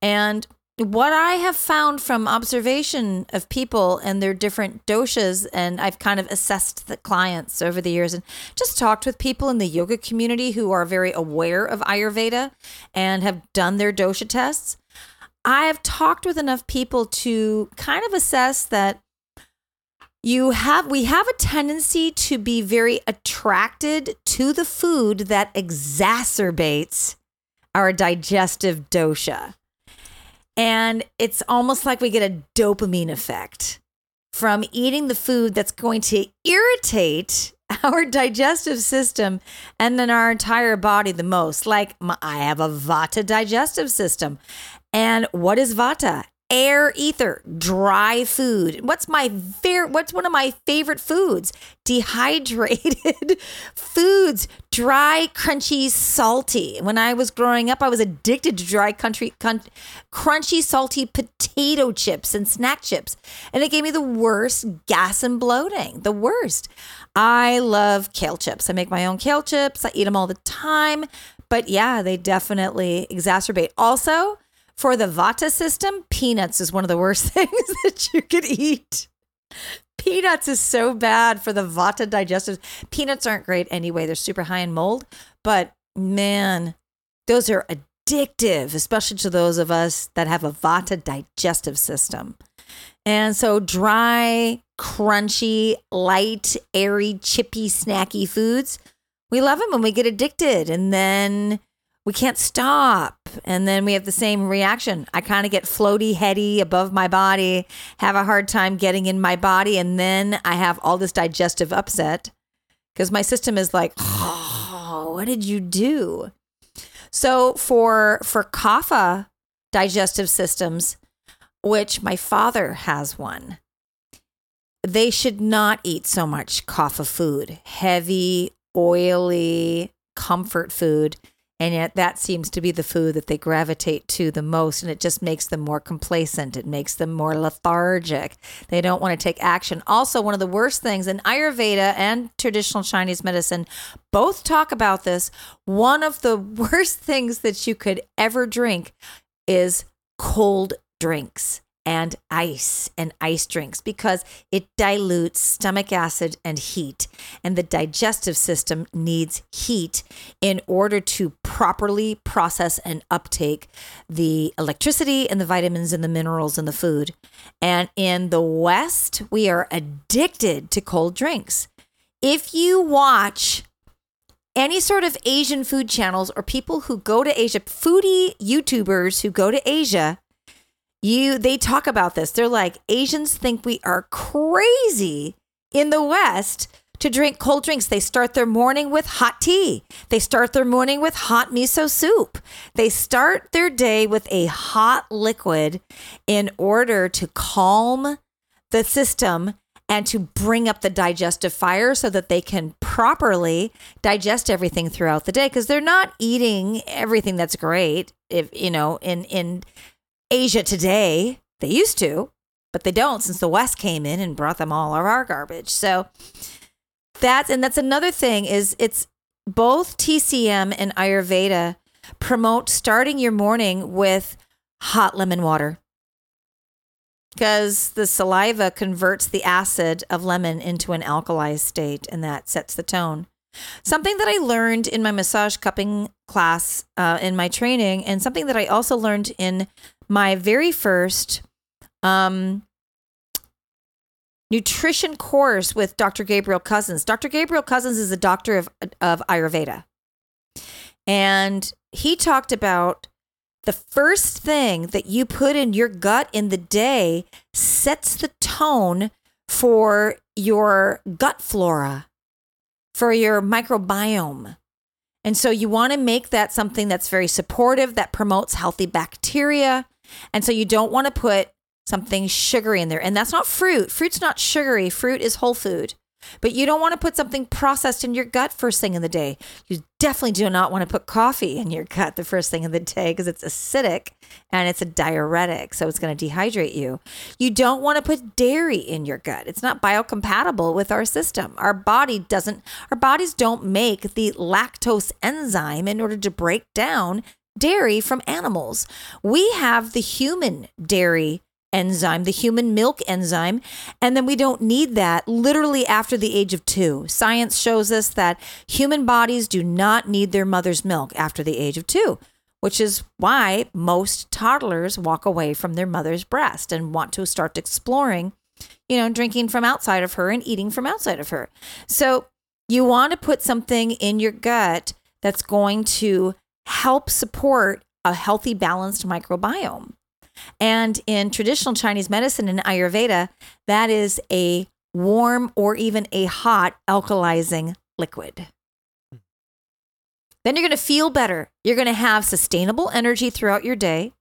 And what I have found from observation of people and their different doshas, and I've kind of assessed the clients over the years and just talked with people in the yoga community who are very aware of Ayurveda and have done their dosha tests. I have talked with enough people to kind of assess that you have we have a tendency to be very attracted to the food that exacerbates our digestive dosha. And it's almost like we get a dopamine effect from eating the food that's going to irritate (laughs) our digestive system and then our entire body the most. Like I have a Vata digestive system. And what is Vata? Air ether, dry food. What's my favorite? What's one of my favorite foods? (laughs) Dehydrated foods, dry, crunchy, salty. When I was growing up, I was addicted to dry, country, con- crunchy, salty potato chips and snack chips, and it gave me the worst gas and bloating. The worst. I love kale chips. I make my own kale chips. I eat them all the time. But yeah, they definitely exacerbate. Also, for the Vata system, peanuts is one of the worst (laughs) things that you could eat. Peanuts is so bad for the Vata digestive. Peanuts aren't great anyway. They're super high in mold, but man, those are addictive, especially to those of us that have a Vata digestive system. And so dry, crunchy, light, airy, chippy, snacky foods, we love them when we get addicted. And then we can't stop. And then we have the same reaction. I kind of get floaty, heady above my body, have a hard time getting in my body. And then I have all this digestive upset because my system is like, oh, what did you do? So for, for kapha digestive systems, which my father has one, they should not eat so much kapha food, heavy, oily, comfort food and yet, that seems to be the food that they gravitate to the most. And it just makes them more complacent. It makes them more lethargic. They don't want to take action. Also, one of the worst things in Ayurveda and traditional Chinese medicine both talk about this. One of the (laughs) worst things that you could ever drink is cold drinks and ice and ice drinks because it dilutes stomach acid and heat. And the digestive system needs heat in order to properly process and uptake the electricity and the vitamins and the minerals in the food. And in the West, we are addicted to cold drinks. If you watch any sort of Asian food channels or people who go to Asia, foodie YouTubers who go to Asia, you they talk about this. They're like Asians think we are crazy in the West to drink cold drinks. They start their morning with hot tea. They start their morning with hot miso soup. They start their day with a hot liquid in order to calm the system and to bring up the digestive fire so that they can properly digest everything throughout the day because they're not eating everything that's great if you know in in Asia today. They used to but they don't since the west came in and brought them all of our garbage. So that's and that's another thing is it's both TCM and Ayurveda promote starting your morning with hot lemon water. Because the saliva converts the acid of lemon into an alkalized state and that sets the tone. Something that I learned in my massage cupping class uh, in my training, and something that I also learned in my very first um, nutrition course with Dr. Gabriel Cousens. Dr. Gabriel Cousens is a doctor of, of Ayurveda. And he talked about the first thing that you put in your gut in the day sets the tone for your gut flora, for your microbiome. And so you want to make that something that's very supportive, that promotes healthy bacteria. And so you don't want to put something sugary in there. And that's not fruit. Fruit's not sugary, fruit is whole food. But you don't want to put something processed in your gut first thing in the day. You definitely do not want to put coffee in your gut the first thing in the day because it's acidic and it's a diuretic. So it's going to dehydrate you. You don't want to put dairy in your gut. It's not biocompatible with our system. Our body doesn't, our bodies don't make the lactose enzyme in order to break down dairy from animals. We have the human dairy enzyme, the human milk enzyme. And then we don't need that literally after the age of two. Science shows us that human bodies do not need their mother's milk after the age of two, which is why most toddlers walk away from their mother's breast and want to start exploring, you know, drinking from outside of her and eating from outside of her. So you want to put something in your gut that's going to help support a healthy, balanced microbiome. And in traditional Chinese medicine and Ayurveda, that is a warm or even a hot alkalizing liquid. Then you're going to feel better. You're going to have sustainable energy throughout your day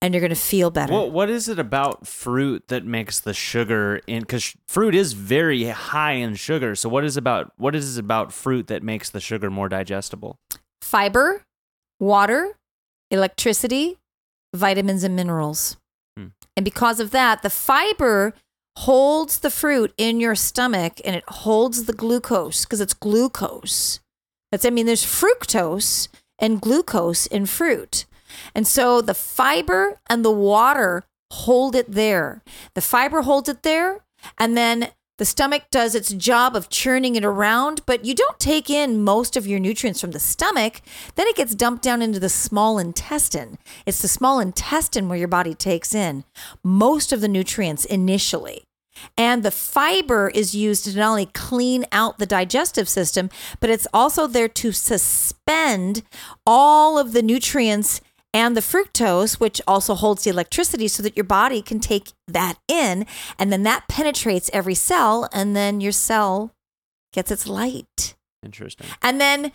and you're going to feel better. What what is it about fruit that makes the sugar in cuz fruit is very high in sugar. So what is about what is it about fruit that makes the sugar more digestible? Fiber, water, electricity, vitamins and minerals. Hmm. And because of that, the fiber holds the fruit in your stomach and it holds the glucose because it's glucose. That's I mean there's fructose and glucose in fruit. And so the fiber and the water hold it there. The fiber holds it there and then the stomach does its job of churning it around, but you don't take in most of your nutrients from the stomach. Then it gets dumped down into the small intestine. It's the small intestine where your body takes in most of the nutrients initially. And the fiber is used to not only clean out the digestive system, but it's also there to suspend all of the nutrients and the fructose, which also holds the electricity so that your body can take that in. And then that penetrates every cell, and then your cell gets its light. Interesting. And then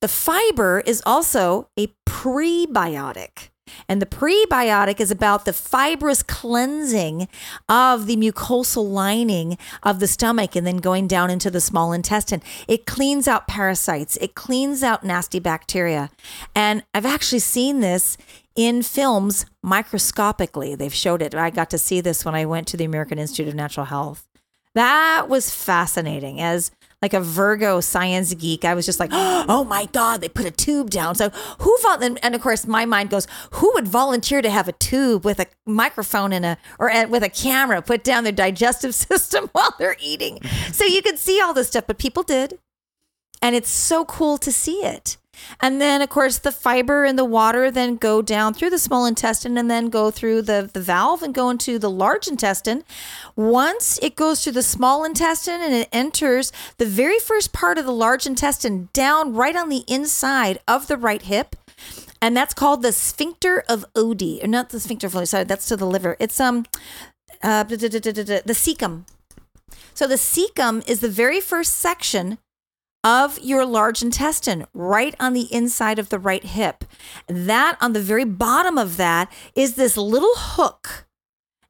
the fiber is also a prebiotic. And the prebiotic is about the fibrous cleansing of the mucosal lining of the stomach and then going down into the small intestine. It cleans out parasites, it cleans out nasty bacteria. And I've actually seen this in films microscopically. They've showed it. I got to see this when I went to the American Institute of Natural Health. That was fascinating as like a Virgo science geek, I was just like, (gasps) oh my God, they put a tube down. So who, and, and of course, my mind goes, who would volunteer to have a tube with a microphone and a, or with a camera put down their digestive (laughs) system while they're eating? So you could see all this stuff, but people did. And it's so cool to see it. And then, of course, the fiber and the water then go down through the small intestine and then go through the, the valve and go into the large intestine. Once it goes through the small intestine and it enters the very first part of the large intestine down right on the inside of the right hip. And that's called the sphincter of Oddi, or not the sphincter of Oddi, sorry, that's to the liver. It's um, uh, the cecum. So the cecum is the very first section of your large intestine, right on the inside of the right hip. That on the very bottom of that is this little hook.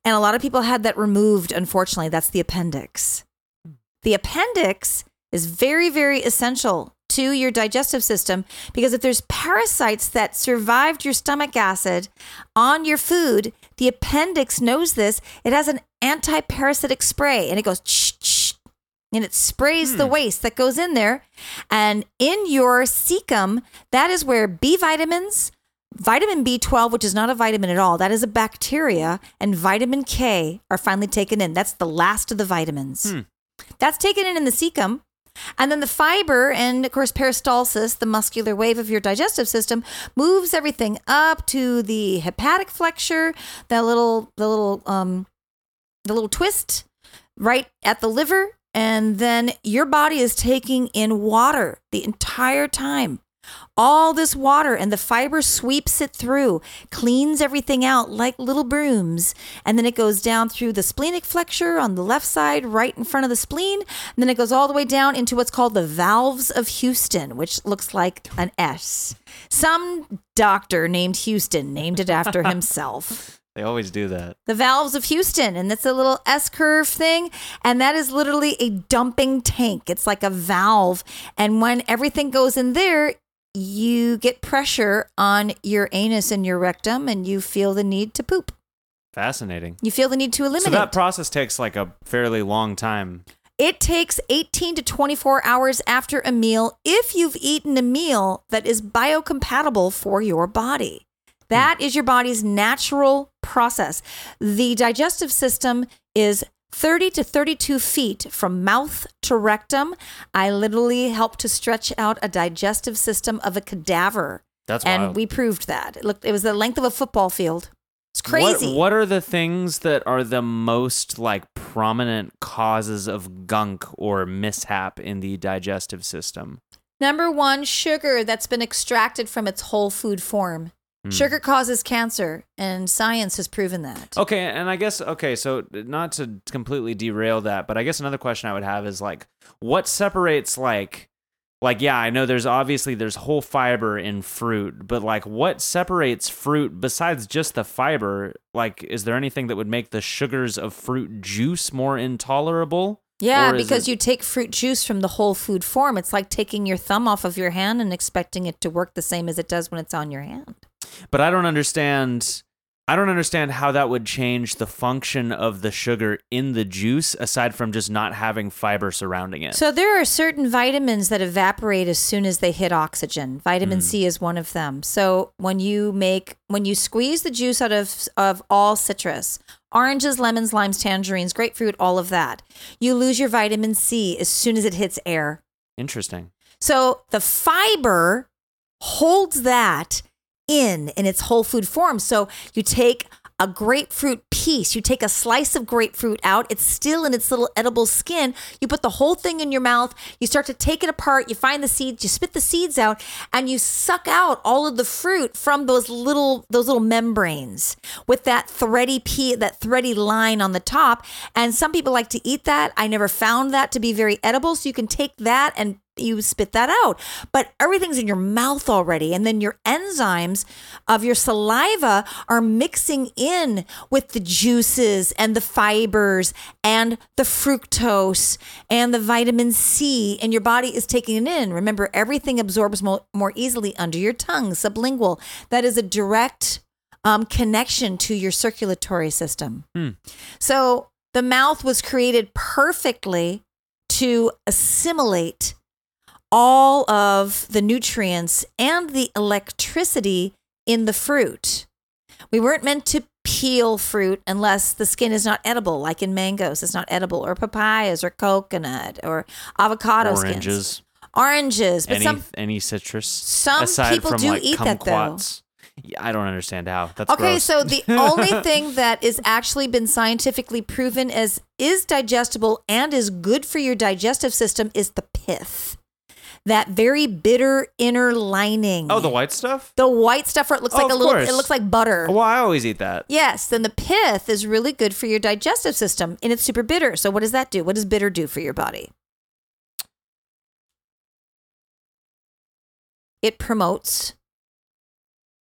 And a lot of people had that removed, unfortunately. That's the appendix. The appendix is very, very essential to your digestive system because if there's parasites that survived your stomach acid on your food, the appendix knows this. It has an anti parasitic spray and it goes and it sprays the waste that goes in there. And in your cecum, that is where B vitamins, vitamin B12, which is not a vitamin at all, that is a bacteria, and vitamin K are finally taken in. That's the last of the vitamins. That's taken in in the cecum. And then the fiber and of course peristalsis, the muscular wave of your digestive system, moves everything up to the hepatic flexure, that little the little um the little twist right at the liver and then your body is taking in water the entire time. All this water and the fiber sweeps it through, cleans everything out like little brooms. And then it goes down through the splenic flexure on the left side, right in front of the spleen. And then it goes all the way down into what's called the valves of Houston, which looks like an S. Some doctor named Houston named it after (laughs) himself They always do that. the valves of Houston, and it's a little S curve thing, and that is literally a dumping tank. It's like a valve, and when everything goes in there, you get pressure on your anus and your rectum, and you feel the need to poop. Fascinating. You feel the need to eliminate. So that process takes like a fairly long time. It takes 18 to 24 hours after a meal if you've eaten a meal that is biocompatible for your body. Hmm. That is your body's natural process. The digestive system is 30 to 32 feet from mouth to rectum. I literally helped to stretch out a digestive system of a cadaver. That's and wild. we proved that. It looked it was the length of a football field. It's What- crazy. What, are the things that are the most like prominent causes of gunk or mishap in the digestive system? Number one, sugar that's been extracted from its whole food form. Hmm. Sugar causes cancer, and science has proven that. Okay, and I guess okay, so not to completely derail that, but I guess another question I would have is like what separates like like yeah, I know there's obviously there's whole fiber in fruit, but like what separates fruit besides just the fiber? Like is there anything that would make the sugars of fruit juice more intolerable? Yeah, because it- you take fruit juice from the whole food form. It's like taking your thumb off of your hand and expecting it to work the same as it does when it's on your hand. But I don't understand I don't understand how that would change the function of the sugar in the juice aside from just not having fiber surrounding it. So there are certain vitamins that evaporate as soon as they hit oxygen. Vitamin hmm. C is one of them. So when you make when you squeeze the juice out of of all citrus, oranges, lemons, limes, tangerines, grapefruit, all of that, you lose your vitamin C as soon as it hits air. Interesting. So the fiber holds that in in its whole food form. So you take a grapefruit piece, you take a slice of grapefruit out, it's still in its little edible skin. You put the whole thing in your mouth, you start to take it apart, you find the seeds, you spit the seeds out, and you suck out all of the fruit from those little those little membranes with that thready pea, that thready line on the top. And some people like to eat that. I never found that to be very edible. So you can take that and you spit that out. But everything's in your mouth already. And then your enzymes of your saliva are mixing in with the juices and the fibers and the fructose and the vitamin C. And your body is taking it in. Remember, everything absorbs mo- more easily under your tongue, sublingual. That is a direct um, connection to your circulatory system. So the mouth was created perfectly to assimilate all of the nutrients and the electricity in the fruit. We weren't meant to peel fruit unless the skin is not edible, like in mangoes, it's not edible, or papayas, or coconut, or avocado skins. Oranges. Oranges, but Any some any citrus. some aside people do like eat that, though. Yeah, I don't understand how. That's Okay, gross. so the (laughs) only thing that is actually been scientifically proven as is digestible and is good for your digestive system is the pith. That very bitter inner lining. Oh, the white stuff? the white stuff where it looks Oh, like a little course. it looks like butter. Well, I always eat that. Yes, then the pith is really good for your digestive system and it's super bitter. So what does that do? What does bitter do for your body? It promotes.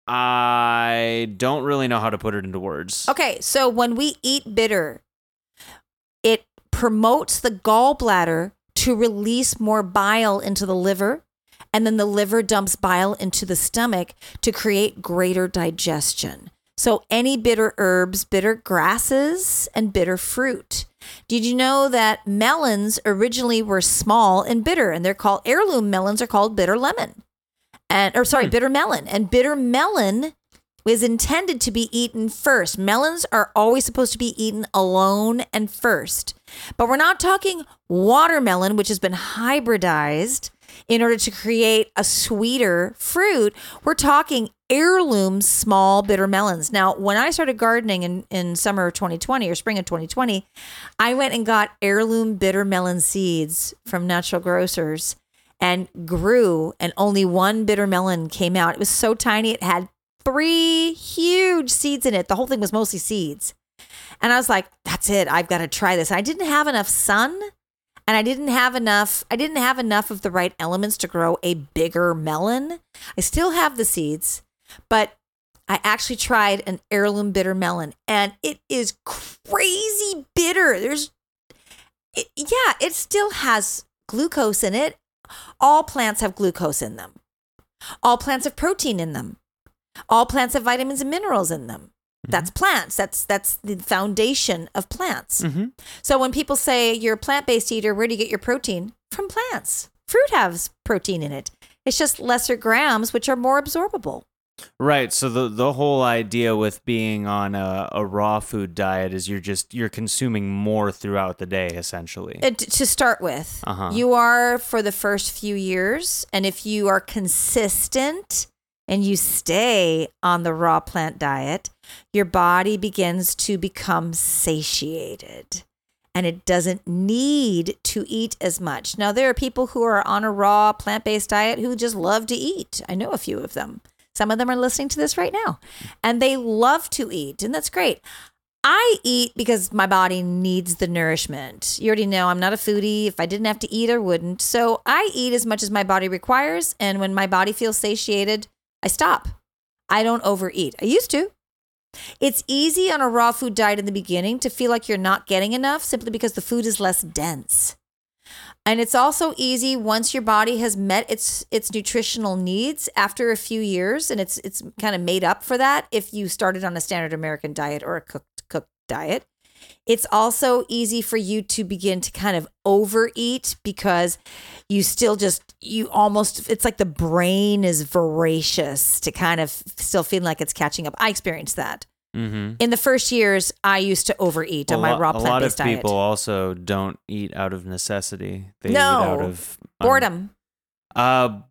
I don't really know how to put it into words. Okay, so when we eat bitter, it promotes the gallbladder to release more bile into the liver, and then the liver dumps bile into the stomach to create greater digestion. So, any bitter herbs, bitter grasses, and bitter fruit. Did you know that melons originally were small and bitter, and they're called heirloom melons are called bitter lemon, and or sorry, hmm. bitter melon, and bitter melon was intended to be eaten first. Melons are always supposed to be eaten alone and first. But we're not talking watermelon, which has been hybridized in order to create a sweeter fruit. We're talking heirloom small bitter melons. Now, when I started gardening in, in summer of 2020 or spring of 2020, I went and got heirloom bitter melon seeds from natural grocers and grew, and only one bitter melon came out. It was so tiny, it had three huge seeds in it. The whole thing was mostly seeds. And I was like, that's it. I've got to try this. I didn't have enough sun and I didn't have enough I didn't have enough of the right elements to grow a bigger melon. I still have the seeds, but I actually tried an heirloom bitter melon and it is crazy bitter. There's it, yeah, it still has glucose in it. All plants have glucose in them. All plants have protein in them. All plants have vitamins and minerals in them. That's plants. That's that's the foundation of plants. Mhm. So when people say you're a plant-based eater, where do you get your protein? From plants. Fruit has protein in it. It's just lesser grams, which are more absorbable. Right. So the the whole idea with being on a, a raw food diet is you're just you're consuming more throughout the day, essentially. It, to start with, Uh-huh. you are for the first few years, and if you are consistent and you stay on the raw plant diet, your body begins to become satiated and it doesn't need to eat as much. Now, there are people who are on a raw plant based diet who just love to eat. I know a few of them. Some of them are listening to this right now and they love to eat, and that's great. I eat because my body needs the nourishment. You already know I'm not a foodie. If I didn't have to eat, I wouldn't. So I eat as much as my body requires. And when my body feels satiated, I stop. I don't overeat. I used to. It's easy on a raw food diet in the beginning to feel like you're not getting enough simply because the food is less dense. And it's also easy once your body has met its its nutritional needs after a few years and it's it's kind of made up for that if you started on a standard American diet or a cooked cooked diet. It's also easy for you to begin to kind of overeat because you still just you almost it's like the brain is voracious to kind of still feel like it's catching up. I experienced that. mm-hmm. In the first years, I used to overeat on my raw plant based diet. a lot of plant-based diet. people also don't eat out of necessity. They eat No. out of um, Boredom, Uh,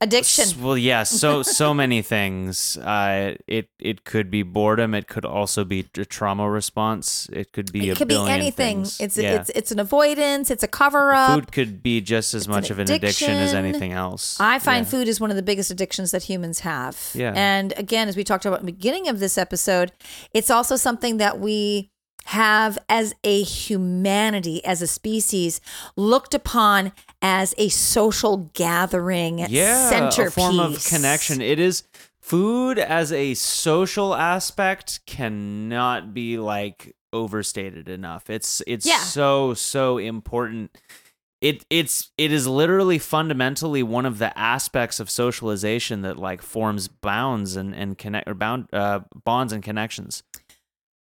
addiction. well, yeah. So so (laughs) many things. Uh, it it could be boredom. It could also be a trauma response. It could be a it could be anything. things. It's yeah. it's it's an avoidance. It's a cover up. Food could be just as It's an much of an addiction as anything else. I find Yeah. food is one of the biggest addictions that humans have. Yeah. And again, as we talked about in the beginning of this episode, it's also something that we have as a humanity, as a species, looked upon as a social gathering yeah, centerpiece. a form of connection. It is food as a social aspect cannot be like overstated enough. It's it's Yeah. so so important. It it's it is literally fundamentally one of the aspects of socialization that like forms bounds and and connect or bound uh, bonds and connections.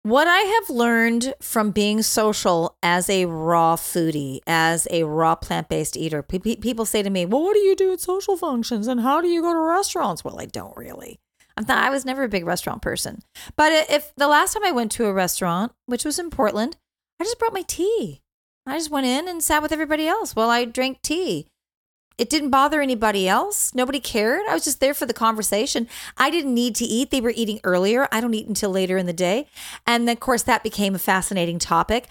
What I have learned from being social as a raw foodie, as a raw plant based eater, pe- pe- people say to me, Well, what do you do at social functions and how do you go to restaurants? Well, I don't really. I'm I was never a big restaurant person. But if the last time I went to a restaurant, which was in Portland, I just brought my tea. I just went in and sat with everybody else while I drank tea. It didn't bother anybody else. Nobody cared. I was just there for the conversation. I didn't need to eat. They were eating earlier. I don't eat until later in the day. And then, of course, that became a fascinating topic.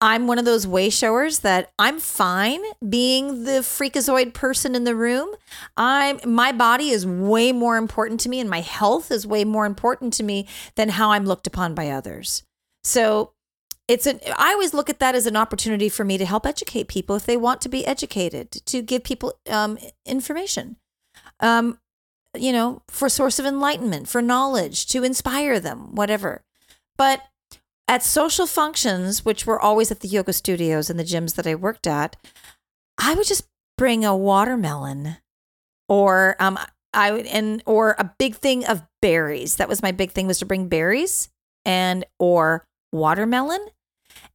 I'm one of those way showers that I'm fine being the freakazoid person in the room. I'm my body is way more important to me and my health is way more important to me than how I'm looked upon by others. So it's an I always look at that as an opportunity for me to help educate people if they want to be educated, to give people um, information. Um, you know, for source of enlightenment, for knowledge, to inspire them, whatever. But at social functions, which were always at the yoga studios and the gyms that I worked at, I would just bring a watermelon or um I would and or a big thing of berries. That was my big thing was to bring berries and or watermelon.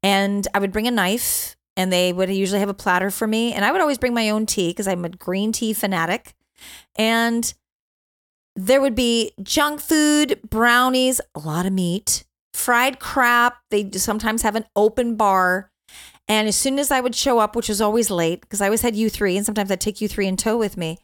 And I would bring a knife and they would usually have a platter for me and I would always bring my own tea because I'm a green tea fanatic. And there would be junk food, brownies, a lot of meat, fried crap. They sometimes have an open bar. And as soon as I would show up, which was always late because I always had U3 and sometimes I'd take U3 in tow with me,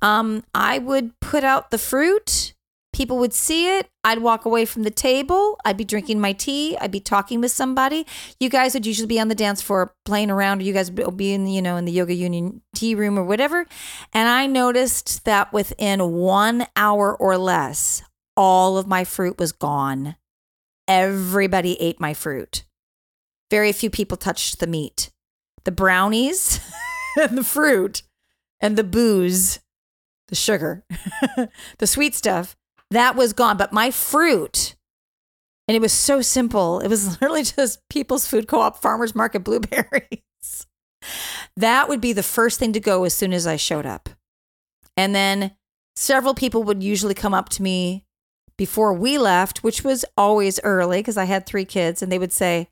um, I would put out the fruit. People would see it. I'd walk away from the table. I'd be drinking my tea. I'd be talking with somebody. You guys would usually be on the dance floor playing around, or you guys would be in, you know, in the yoga union tea room or whatever. And I noticed that within one hour or less, all of my fruit was gone. Everybody ate my fruit. Very few people touched the meat. The brownies (laughs) and the fruit and the booze, the sugar, (laughs) the sweet stuff, that was gone. But my fruit, and it was so simple. It was (laughs) literally just People's Food Co op Farmers Market blueberries. that would be the first thing to go as soon as I showed up. And then several people would usually come up to me before we left, which was always early because I had three kids, and they would say,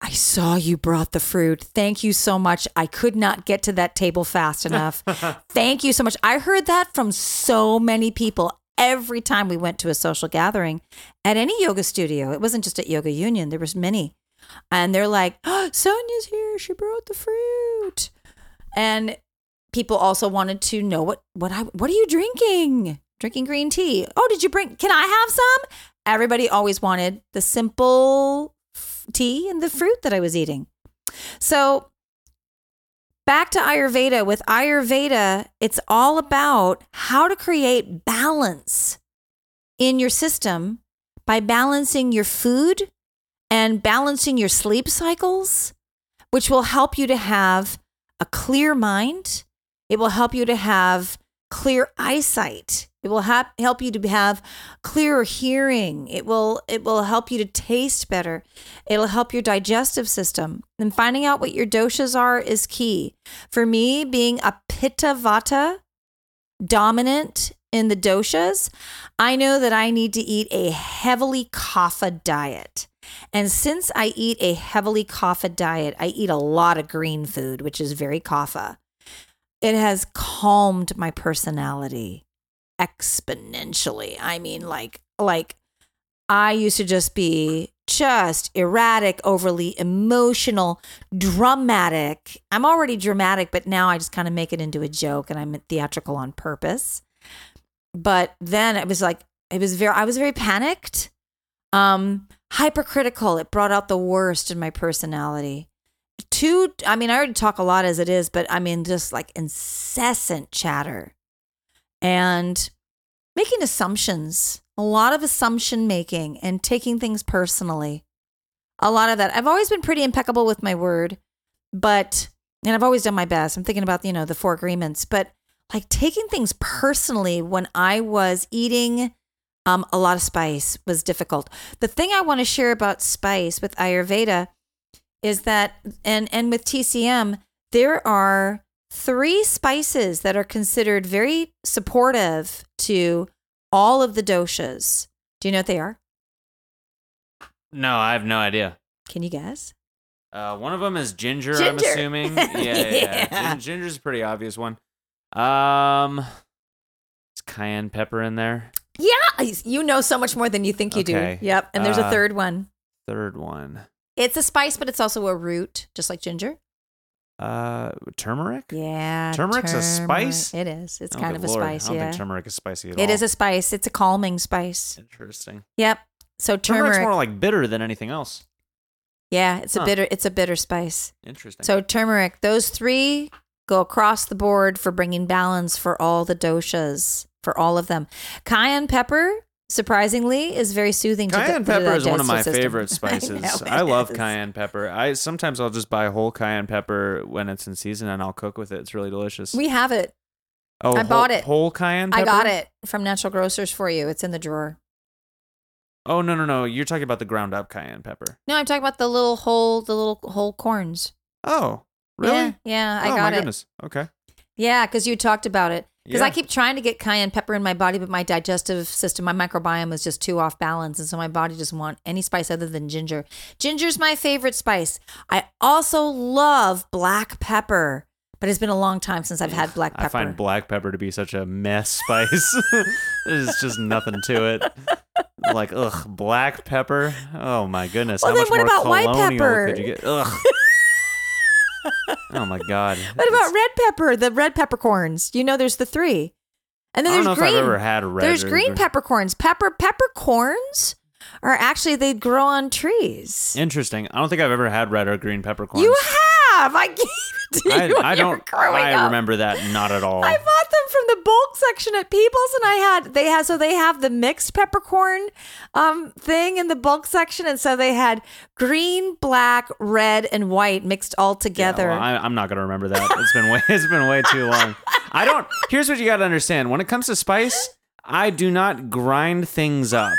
I saw you brought the fruit. Thank you so much. I could not get to that table fast (laughs) enough. Thank you so much. I heard that from so many people every time we went to a social gathering at any yoga studio. It wasn't just at Yoga Union, there was many. And they're like, oh, Sonia's here. She brought the fruit. And people also wanted to know what what I what are you drinking? Drinking green tea. Oh, did you bring can I have some? Everybody always wanted the simple tea and the fruit that I was eating. So back to Ayurveda. With Ayurveda, it's all about how to create balance in your system by balancing your food and balancing your sleep cycles, which will help you to have a clear mind. It will help you to have clear eyesight. It will ha- help you to have clearer hearing. It will it will help you to taste better. It'll help your digestive system. And finding out what your doshas are is key. For me, being a pitta vata dominant in the doshas, I know that I need to eat a heavily kapha diet. And since I eat a heavily kapha diet, I eat a lot of green food, which is very kapha. It has calmed my personality exponentially. I mean, like, like I used to just be just erratic, overly emotional, dramatic. I'm already dramatic, but now I just kind of make it into a joke and I'm theatrical on purpose. But then it was like it was very I was very panicked. Um hypercritical. It brought out the worst in my personality. Too I mean, I already talk a lot as it is, but I mean just like incessant chatter. And making assumptions, a lot of assumption making and taking things personally. A lot of that. I've always been pretty impeccable with my word, but, and I've always done my best. I'm thinking about, you know, the four agreements, but like taking things personally when I was eating um, a lot of spice was difficult. The thing I want to share about spice with Ayurveda is that, and, and with TCM, there are three spices that are considered very supportive to all of the doshas. Do you know what they are? No, I have no idea. Can you guess? Uh, one of them is ginger, I'm assuming. (laughs) Yeah, yeah. yeah. Gin- Ginger's a pretty obvious one. Um, is cayenne pepper in there? Yeah, you know so much more than you think you Okay. do. Yep. And there's a Uh, third one. Third one. It's a spice, but it's also a root, just like ginger. Uh, turmeric. Yeah. Turmeric's a spice? It is. It's Oh, kind of a lord. spice. I don't Yeah. think turmeric is spicy at It all. is a spice. It's a calming spice. Interesting. Yep. So Turmeric's turmeric. more like bitter than anything else. Yeah, it's a bitter. It's a bitter spice. Interesting. So turmeric. Those three go across the board for bringing balance for all the doshas, for all of them. Cayenne pepper, surprisingly, is very soothing. to cayenne to the pepper is one of my system. favorite (laughs) spices. know I, love is. cayenne pepper. I sometimes I'll just buy whole cayenne pepper when it's in season and I'll cook with it. It's really delicious. We have it. oh, I whole- bought it. Whole cayenne I got it from Natural Grocers for you. It's in the drawer. Oh no no no! You're talking about the ground up cayenne pepper. No, I'm talking about the little whole, the little whole corns. Oh really? Yeah, yeah, I got it. oh got my it. goodness. Okay. Yeah, because you talked about it. Because Yeah. I keep trying to get cayenne pepper in my body, but my digestive system, my microbiome is just too off balance. And so my body doesn't want any spice other than ginger. Ginger's my favorite spice. I also love black pepper, but it's been a long time since I've had black pepper. I find black pepper to be such a mess (laughs) spice. There's just nothing to it. Like ugh, black pepper. Oh my goodness! Well, How then much what more about white pepper? could you get? Ugh. Oh my god. (laughs) what about red pepper? The red peppercorns. You know, there's the three. And then I don't know there's green. if I've ever had red. there's or green peppercorns. Pepper peppercorns are actually they grow on trees. Interesting. I don't think I've ever had red or green peppercorns. You have. I gave it to you. I, I you were don't. I up. remember that not at all. I bought them from the bulk section at People's, and I had they had so they have the mixed peppercorn um thing in the bulk section, and so they had green, black, red, and white mixed all Yeah, together. well, I, I'm not gonna remember that. It's been way. (laughs) It's been way too long. I don't. Here's what you got to understand. When it comes to spice, I do not grind things up.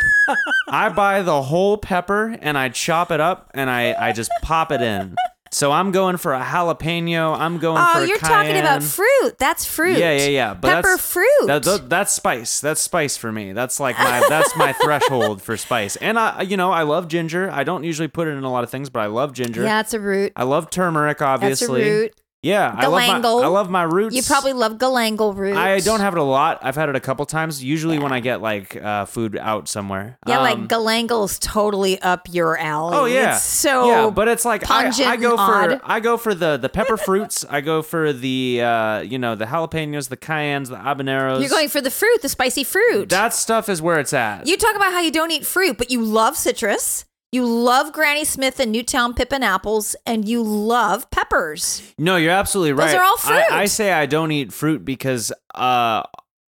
I buy the whole pepper and I chop it up and I I just pop it in. So I'm going for a jalapeno. I'm going oh, for oh, you're talking about fruit. That's fruit. Yeah, yeah, yeah. But Pepper that's, fruit. That, that- that's spice. That's spice for me. That's like my that's my (laughs) threshold for spice. And I, you know, I love ginger. I don't usually put it in a lot of things, but I love ginger. yeah, it's a root. I love turmeric, obviously. That's a root. Yeah, I love my Galangal. I love my roots. You probably love galangal roots. I don't have it a lot. I've had it a couple times. Usually when I get like uh, food out somewhere. Yeah, Um, like galangal's totally up your alley. Oh yeah, it's so yeah, but it's like I, pungent I go and for odd. I go for the the pepper (laughs) fruits. I go for the uh, you know the jalapenos, the cayennes, the habaneros. you're going for the fruit, the spicy fruit. that stuff is where it's at. You talk about how you don't eat fruit, but you love citrus. You love Granny Smith and Newtown Pippin apples, and you love peppers. No, you're absolutely right. Those are all I, fruit. I say I don't eat fruit because, uh,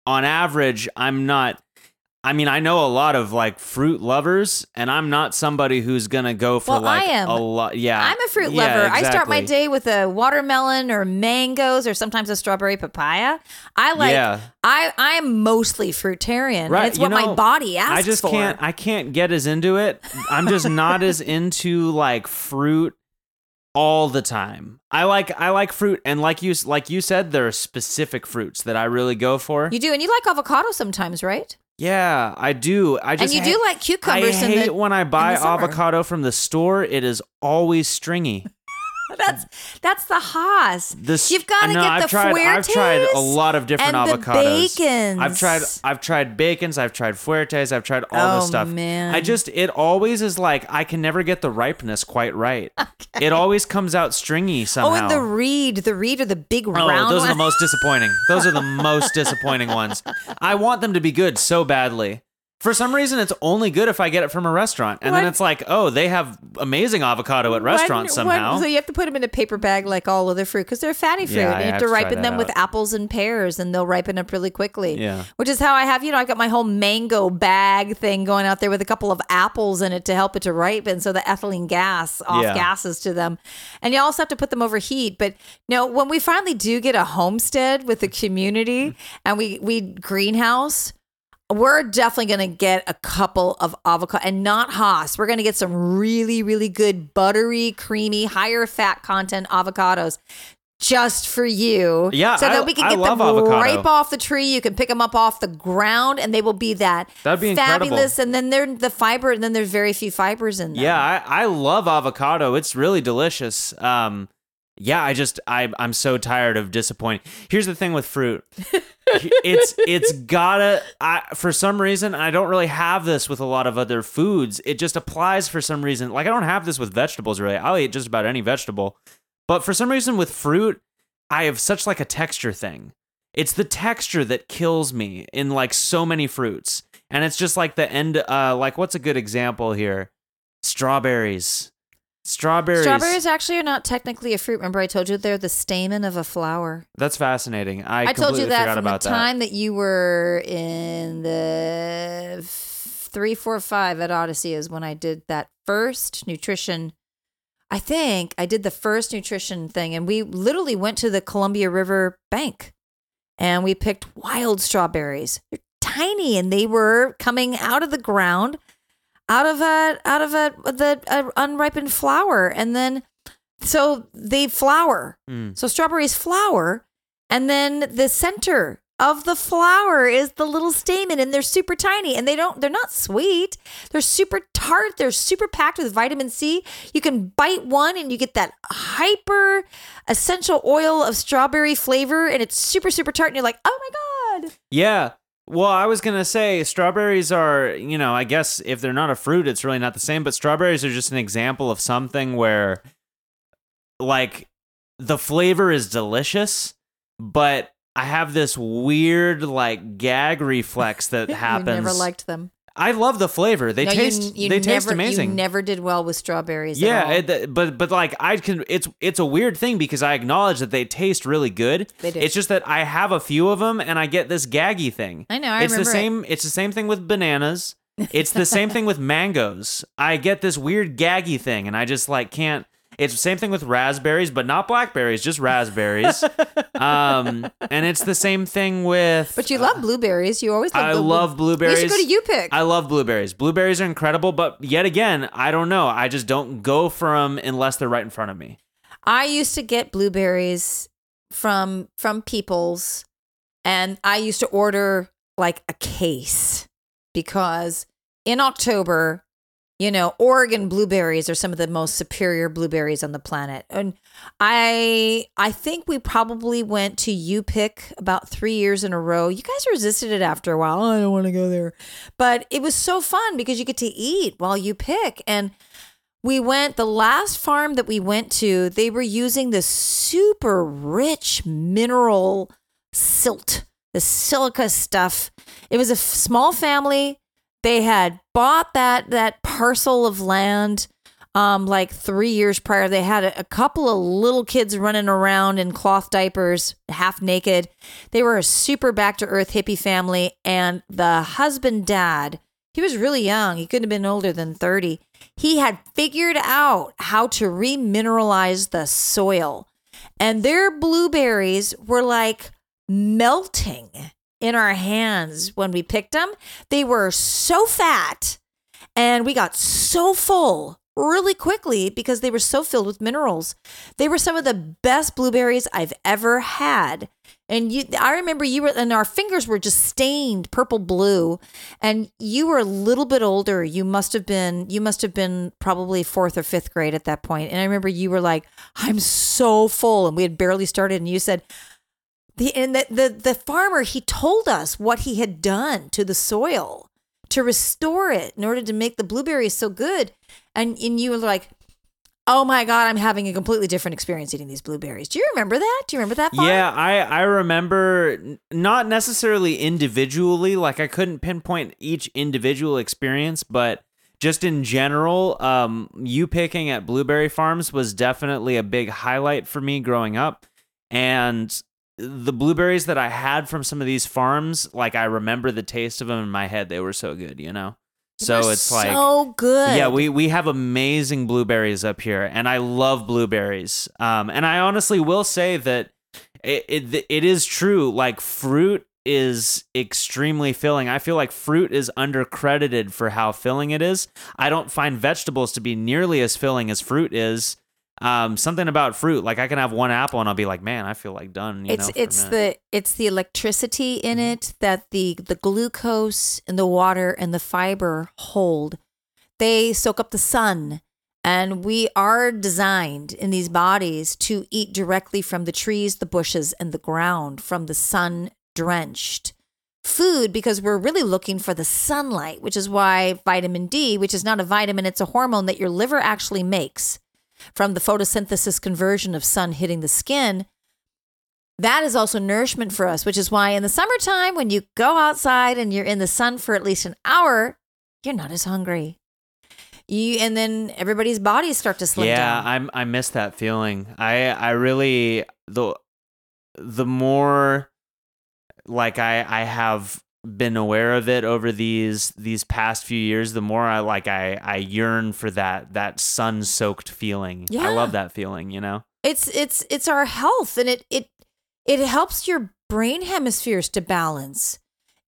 on average, I'm not. I mean, I know a lot of like fruit lovers, and I'm not somebody who's gonna go for Well, I like am. a lot. Yeah, I'm a fruit yeah, lover. I start my day with a watermelon or mangoes or sometimes a strawberry papaya. I like. Yeah. I I am mostly fruitarian. Right, it's you what my body asks for. I just for. can't. I can't get as into it. I'm just (laughs) not as into like fruit all the time. I like I like fruit, and like you like you said, there are specific fruits that I really go for. You do, and you like avocado sometimes, right? Yeah, I do. I just And you ha- do like cucumbers I hate the. when I buy avocado from the store. It is always stringy. (laughs) That's that's the Hass. This You've got to no, get I've the tried, I've tried a lot of different avocados. bacons. I've tried I've tried bacons. I've tried fuertes. I've tried all Oh, this stuff. man. I just it always is like I can never get the ripeness quite right. (laughs) It always comes out stringy somehow. Oh, and the reed, the reed are the big Oh, round those are the most disappointing. Those are the most (laughs) disappointing ones. I want them to be good so badly. For some reason, it's only good if I get it from a restaurant, and then it's like, oh, they have amazing avocado at restaurants One- one- somehow. so you have to put them in a paper bag like all other fruit because they're fatty fruit. Yeah, I and you have have to to try ripen that them with out. apples and pears, and they'll ripen up really quickly. Yeah. Which is how I have, you know, I've got my whole mango bag thing going out there with a couple of apples in it to help it to ripen, so the ethylene gas off Yeah. gases to them. And you also have to put them over heat. But no, when we finally do get a homestead with the community and we we greenhouse. We're definitely going to get a couple of avocado and not Hass. We're going to get some really, really good buttery, creamy, higher fat content avocados just for you. Yeah, So I- that we can get them avocado. ripe off the tree. You can pick them up off the ground and they will be that That'd be incredible. fabulous. And then they're the fiber, and then there's very few fibers in them. Yeah, I, I love avocado. It's really delicious. Um, yeah, I just I I'm so tired of disappointing. Here's the thing with fruit. (laughs) it's it's gotta I for some reason I don't really have this with a lot of other foods. It just applies for some reason. Like I don't have this with vegetables really. I'll eat just about any vegetable. But for some reason with fruit, I have such like a texture thing. It's the texture that kills me in like so many fruits. And it's just like the end uh like what's a good example here? Strawberries. Strawberries. Strawberries actually are not technically a fruit. Remember, I told you they're the stamen of a flower. That's fascinating. I, I, told you that from about the time that. you were in the three, four, five at Odyssey is when I did that first nutrition. I think I did the first nutrition thing, and we literally went to the Columbia River bank, and we picked wild strawberries. They're tiny, and they were coming out of the ground, out of a out of a the a unripened flower, and then so they flower. Mm. So strawberries flower, and then the center of the flower is the little stamen, and they're super tiny, and they don't they're not sweet. They're super tart. They're super packed with vitamin C. You can bite one, and you get that hyper essential oil of strawberry flavor, and it's super super tart. And you're like, oh my god. Yeah. Well, I was gonna say strawberries are, you know, I guess if they're not a fruit, it's really not the same. But strawberries are just an example of something where, like, the flavor is delicious, but I have this weird like gag reflex that happens. (laughs) You never liked them. I love the flavor. They No, taste. you they never, taste amazing. You never did well with strawberries. yeah, it, but but like I can. It's it's a weird thing because I acknowledge that they taste really good. They do. It's just that I have a few of them and I get this gaggy thing. I know, I it's the remember it. same. It's the same thing with bananas. It's the same thing with mangoes. I get this weird gaggy thing, and I just like can't. It's the same thing with raspberries, but not blackberries, just raspberries. (laughs) um, and it's the same thing with. But you love blueberries. You always love I the- love blueberries. We should go to U Pick. I love blueberries. Blueberries are incredible, but yet again, I don't know. I just don't go for them unless they're right in front of me. I used to get blueberries from from Peoples, and I used to order like a case because in October, you know, Oregon blueberries are some of the most superior blueberries on the planet. And I I think we probably went to U Pick about three years in a row. You guys resisted it after a while. "Oh, I don't want to go there. But it was so fun because you get to eat while you pick. And we went the last farm that we went to they were using this super rich mineral silt the silica stuff it was a f- small family they had bought that that parcel of land um like three years prior. They had a, a couple of little kids running around in cloth diapers half naked. They were a super back to earth hippie family. And the husband dad he was really young. He couldn't have been older than 30 he had figured out how to remineralize the soil. And their blueberries were like melting in our hands when we picked them. They were so fat and we got so full really quickly because they were so filled with minerals. They were some of the best blueberries I've ever had. And you I remember you were and our fingers were just stained purple blue and you were a little bit older. You must have been you must have been probably 4th or 5th grade at that point. And I remember you were like, "I'm so full." And we had barely started and you said, the and the, the the farmer he told us what he had done to the soil to restore it in order to make the blueberries so good. And and you were like oh my god i'm having a completely different experience eating these blueberries. Do you remember that? Do you remember that farm? Yeah, I I remember not necessarily individually, like I couldn't pinpoint each individual experience, but just in general, um, you picking at blueberry farms was definitely a big highlight for me growing up, and the blueberries that I had from some of these farms, like I remember the taste of them in my head. They were so good, you know. So They're it's like so good yeah, we we have amazing blueberries up here, and I love blueberries. Um, and I honestly will say that it, it it is true. Like fruit is extremely filling. I feel like fruit is undercredited for how filling it is. I don't find vegetables to be nearly as filling as fruit is. Um, something about fruit, like I can have one apple and I'll be like, man, I feel like done. You it's know, it's the it's the electricity in Mm-hmm. it that the the glucose and the water and the fiber hold. They soak up the sun, and we are designed in these bodies to eat directly from the trees, the bushes, and the ground from the sun drenched food because we're really looking for the sunlight, which is why vitamin D, which is not a vitamin, it's a hormone that your liver actually makes from the photosynthesis conversion of sun hitting the skin that is also nourishment for us, which is why in the summertime, when you go outside and you're in the sun for at least an hour, you're not as hungry. you and then everybody's bodies start to slim yeah, down. I'm I miss that feeling. I I really the the more like I I have been aware of it over these these past few years, the more I like I I yearn for that that sun soaked feeling. Yeah. I love that feeling. You know. it's it's it's our health and it it it helps your brain hemispheres to balance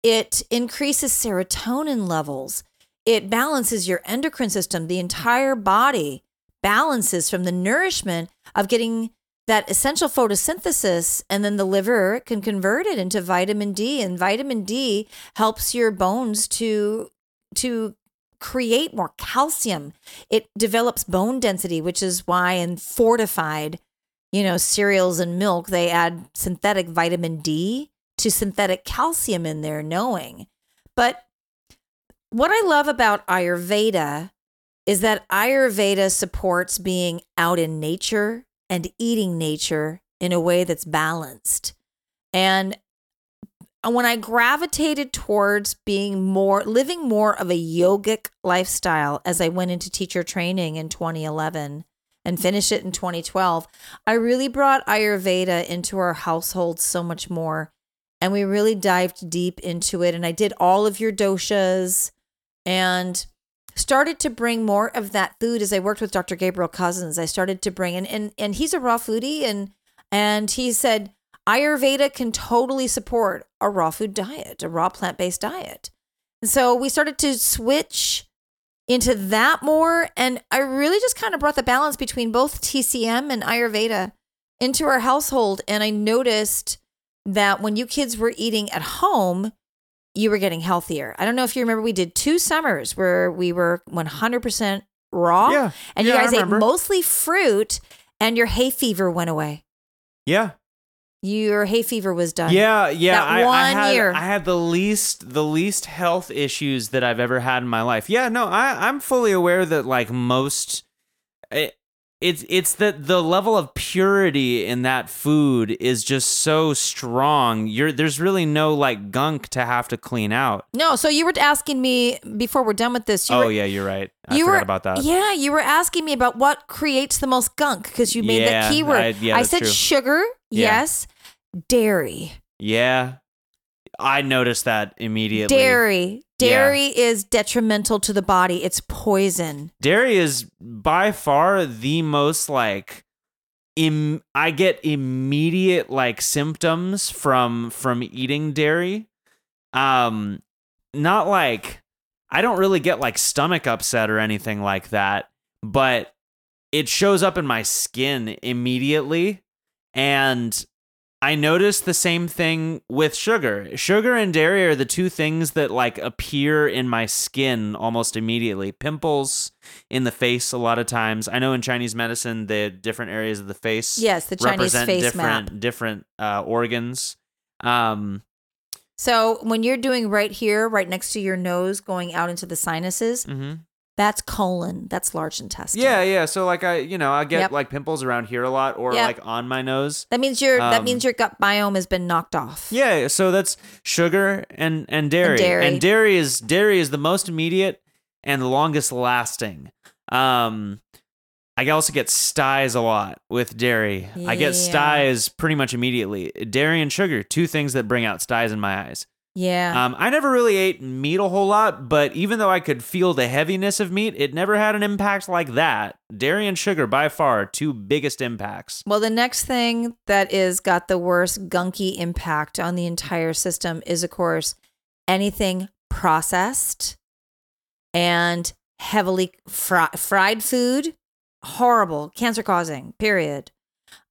it increases serotonin levels it balances your endocrine system the entire body balances from the nourishment of getting that essential photosynthesis and then the liver can convert it into vitamin D and vitamin D helps your bones to to create more calcium. It develops bone density which is why in fortified you know cereals and milk they add synthetic vitamin D to synthetic calcium in there knowing. But what I love about Ayurveda is that Ayurveda supports being out in nature and eating nature in a way that's balanced. And when I gravitated towards being more, living more of a yogic lifestyle as I went into teacher training in 2011 and mm-hmm. finished it in 2012, I really brought Ayurveda into our household so much more. And we really dived deep into it. And I did all of your doshas and started to bring more of that food as I worked with Dr. Gabriel Cousens. I started to bring and and, and he's a raw foodie and and he said Ayurveda can totally support a raw food diet, a raw plant-based diet. And so we started to switch into that more and I really just kind of brought the balance between both TCM and Ayurveda into our household and I noticed that when you kids were eating at home, you were getting healthier. I don't know if you remember, we did two summers where we were 100% raw. Yeah. And Yeah, you guys ate mostly fruit, and your hay fever went away. Yeah. Your hay fever was done. Yeah, yeah. That I, I one had, year. I had the least the least health issues that I've ever had in my life. Yeah, no, I I'm fully aware that like most it, it's it's that the level of purity in that food is just so strong. You're there's really no like gunk to have to clean out. No, so you were asking me before we're done with this. You oh were, yeah, you're right. I you forgot were, about that. Yeah, you were asking me about what creates the most gunk because you made Yeah, that keyword. I- yeah, that's said true. sugar, Yeah. yes, dairy. Yeah. I noticed that immediately. Dairy. Dairy is detrimental to the body. It's poison. dairy is by far the most like Im- I get immediate like symptoms from from eating dairy. Um not like I don't really get like stomach upset or anything like that, but it shows up in my skin immediately and I noticed the same thing with sugar. Sugar and dairy are the two things that like appear in my skin almost immediately. Pimples in the face a lot of times. I know in Chinese medicine the different areas of the face Yes, the Chinese represent face different map. different uh, organs. Um So when you're doing right here, right next to your nose, going out into the sinuses, mhm. That's colon. That's large intestine. Yeah, yeah. So like I, you know, I get Yep. like pimples around here a lot, or Yep. like on my nose. That means your that Um, means your gut biome has been knocked off. Yeah, so that's sugar and and dairy. And dairy is dairy is the most immediate and the longest lasting. Um I also get styes a lot with dairy. I get Yeah. styes pretty much immediately. Dairy and sugar, two things that bring out styes in my eyes. Yeah. Um, I never really ate meat a whole lot, but even though I could feel the heaviness of meat, it never had an impact like that. Dairy and sugar, by far, two biggest impacts. Well, the next thing that is got the worst gunky impact on the entire system is, of course, anything processed and heavily fri- fried food. Horrible, cancer causing. Period.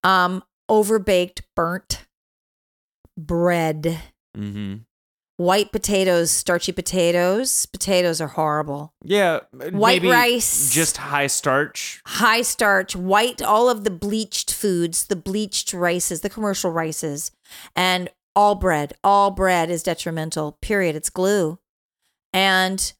Um, overbaked, burnt bread, Mm-hmm. White potatoes, starchy potatoes. Potatoes are horrible. Yeah, White maybe rice. just high starch. high starch, white, all of the bleached foods, the bleached rices, the commercial rices, and all bread. All bread is detrimental. Period. It's glue. And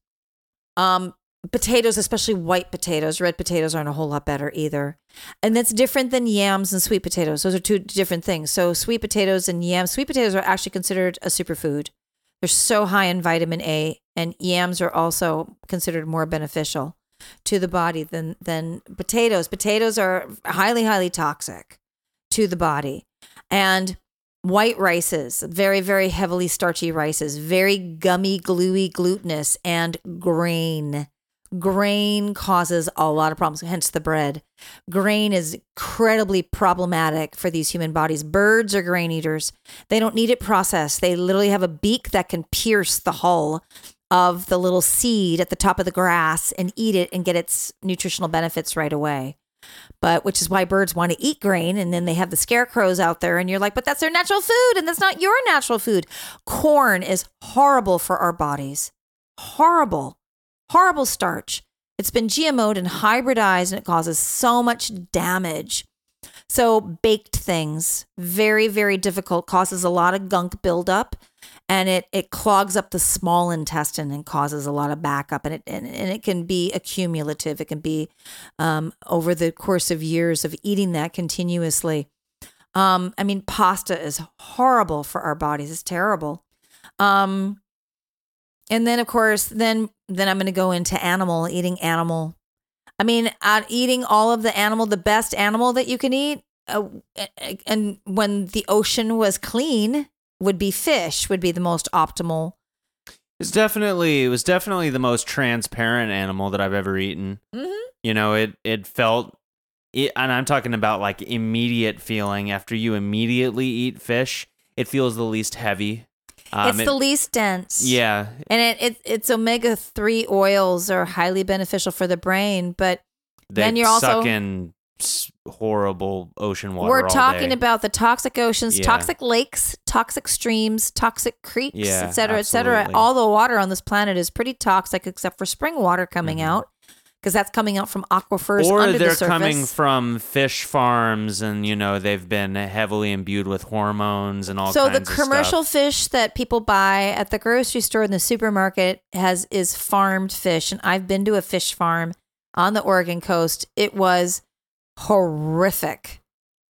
um potatoes, especially white potatoes, red potatoes aren't a whole lot better either. And that's different than yams and sweet potatoes. Those are two different things. So sweet potatoes and yams, sweet potatoes are actually considered a superfood. They're so high in vitamin A, and yams are also considered more beneficial. to the body than than potatoes. Potatoes are highly highly toxic to the body. And white rices, very very heavily starchy rices, very gummy, gluey, glutinous and grain. Grain causes a lot of problems, hence the bread. Grain is incredibly problematic for these human bodies. Birds are grain eaters. They don't need it processed. They literally have a beak that can pierce the hull of the little seed at the top of the grass and eat it and get its nutritional benefits right away. But which is why birds want to eat grain. And then they have the scarecrows out there, and you're like, but that's their natural food, and that's not your natural food. Corn is horrible for our bodies. Horrible horrible starch. It's been GMO'd and hybridized and it causes so much damage. So, baked things, very, very difficult, causes a lot of gunk buildup and it, it clogs up the small intestine and causes a lot of backup. And it, and, and it can be accumulative. It can be um, over the course of years of eating that continuously. Um, I mean, pasta is horrible for our bodies, it's terrible. Um, and then of course then then i'm going to go into animal eating animal. I mean uh, eating all of the animal the best animal that you can eat uh, and when the ocean was clean would be fish would be the most optimal. It's definitely it was definitely the most transparent animal that i've ever eaten. Mm-hmm. you know it it felt it, and i'm talking about like immediate feeling. After you immediately eat fish it feels the least heavy um, it's it, the least dense. Yeah. And it, it it's omega three oils are highly beneficial for the brain, but they then you're also in horrible ocean water. We're talking about the toxic oceans, yeah. toxic lakes, toxic streams, toxic creeks, yeah, et cetera, et cetera. All the water on this planet is pretty toxic except for spring water coming mm-hmm. out because that's coming out from aquifers or under they're the coming from fish farms and you know they've been heavily imbued with hormones and all kinds of things. so the commercial fish that people buy at the grocery store in the supermarket has is farmed fish. And i've been to a fish farm on the oregon coast. It was horrific.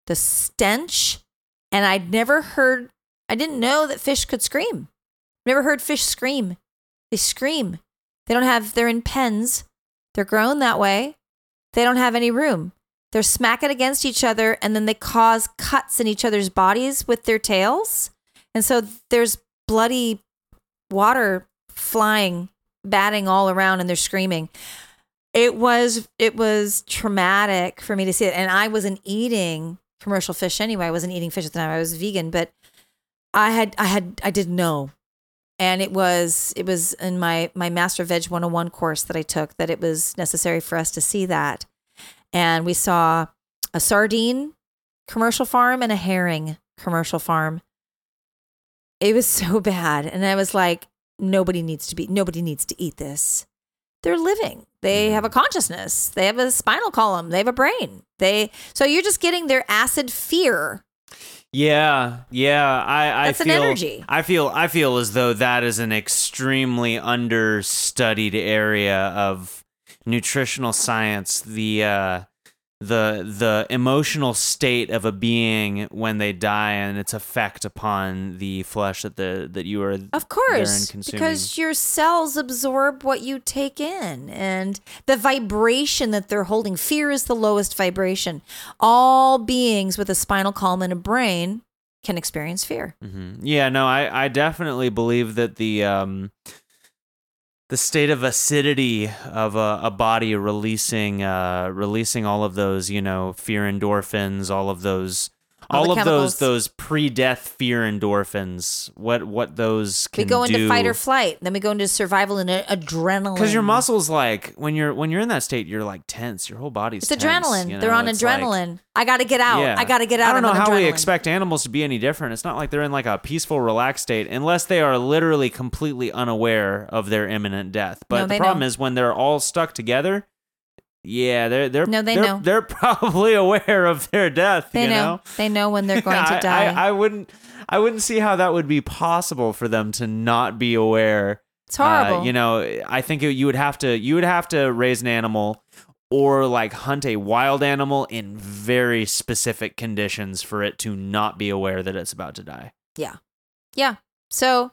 The stench and i'd never heard i didn't know that fish could scream. Never heard fish scream. They scream. They don't have they're in pens they're grown that way. They don't have any room. They're smacking against each other and then they cause cuts in each other's bodies with their tails. And so there's bloody water flying, batting all around and they're screaming. It was it was traumatic for me to see it. And I wasn't eating commercial fish anyway. I wasn't eating fish at the time. I was vegan, but I had I had I didn't know and it was it was in my my master veg 101 course that i took that it was necessary for us to see that. And we saw a sardine commercial farm and a herring commercial farm. It was (laughs) so bad. And i was like nobody needs to be nobody needs to eat this. They're living. They mm-hmm. have a consciousness. They have a spinal column. They have a brain. They so you're just getting their acid fear yeah, yeah. I, I That's feel, an energy. I feel I feel as though that is an extremely understudied area of nutritional science. The uh, the the emotional state of a being when they die and its effect upon the flesh that the that you are of course because your cells absorb what you take in and the vibration that they're holding fear is the lowest vibration. All beings with a spinal column and a brain can experience fear. Mm-hmm. yeah no i i definitely believe that the um the state of acidity of a, a body releasing uh, releasing all of those you know fear endorphins all of those all, all of those those pre-death fear endorphins what what those can we go into do. fight or flight then we go into survival and adrenaline because your muscles like when you're when you're in that state you're like tense your whole body's it's tense, adrenaline you know? they're on it's adrenaline like, i gotta get out yeah. i gotta get out i don't know how adrenaline. we expect animals to be any different it's not like they're in like a peaceful relaxed state unless they are literally completely unaware of their imminent death but no, the problem know. is when they're all stuck together yeah, they're they're no, they they're, know. They're probably (laughs) aware of their death. They know. know. They know when they're (laughs) going to die. I, I, I, wouldn't. I wouldn't see how that would be possible for them to not be aware. It's horrible. Uh, you know, I think it, you would have to. You would have to raise an animal or like hunt a wild animal in very specific conditions for it to not be aware that it's about to die. Yeah, yeah. So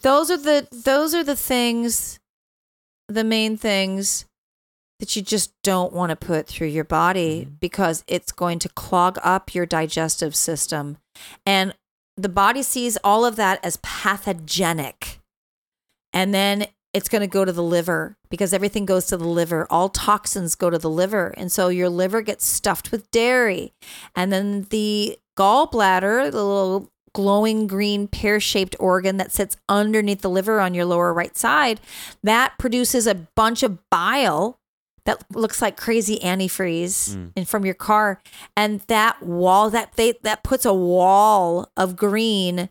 those are the those are the things, the main things that you just don't want to put through your body Mm-hmm. because it's going to clog up your digestive system. And the body sees all of that as pathogenic. And then it's going to go to the liver because everything goes to the liver. All toxins go to the liver. And so your liver gets stuffed with dairy. And then the gallbladder, the little glowing green pear shaped organ that sits underneath the liver on your lower right side, that produces a bunch of bile that looks like crazy antifreeze Mm. and from your car. And that wall that they that puts a wall of green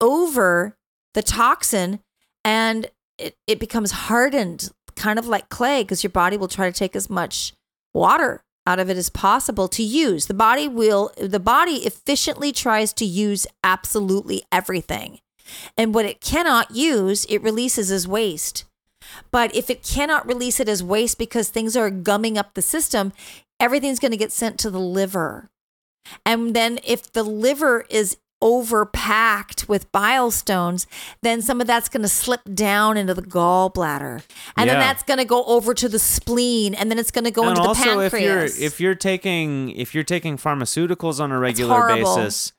over the toxin and it, it becomes hardened kind of like clay because your body will try to take as much water out of it as possible to use. The body will the body efficiently tries to use absolutely everything. And what it cannot use it releases as waste but if it cannot release it as waste because things are gumming up the system, everything's going to get sent to the liver. And then if the liver is overpacked with bile stones, then some of that's going to slip down into the gallbladder. And then that's going to go over to the spleen and then it's going to go and into the also pancreas. if you're if you're taking if you're taking pharmaceuticals on a regular basis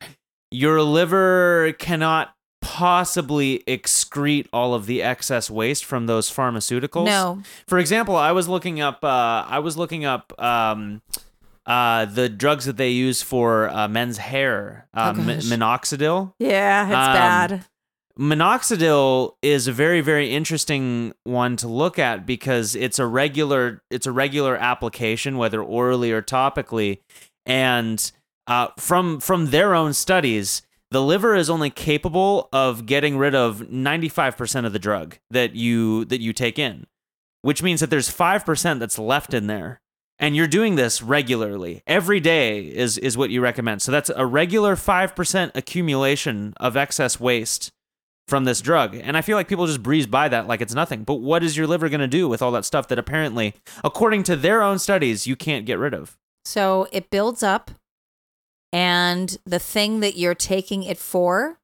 your liver cannot possibly excrete all of the excess waste from those pharmaceuticals no. for example i was looking up uh, i was looking up um, uh, the drugs that they use for uh, men's hair uh, Oh, mi- minoxidil Yeah, it's Um, bad. minoxidil is a very very interesting one to look at because it's a regular it's a regular application whether orally or topically and uh, from from their own studies the liver is only capable of getting rid of 95% of the drug that you that you take in which means that there's 5% that's left in there and you're doing this regularly every day is is what you recommend so that's a regular 5% accumulation of excess waste from this drug. And I feel like people just breeze by that like it's nothing. But what is your liver going to do with all that stuff that apparently, according to their own studies, you can't get rid of? So it builds up, and the thing that you're taking it for,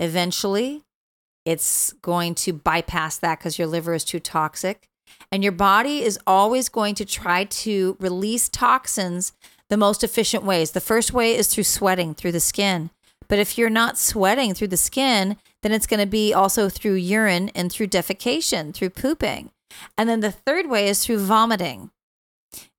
eventually, it's going to bypass that because your liver is too toxic. And your body is always going to try to release toxins the most efficient ways. The first way is through sweating through the skin. But if you're not sweating through the skin, then it's going to be also through urine and through defecation, through pooping. And then the third way is through vomiting.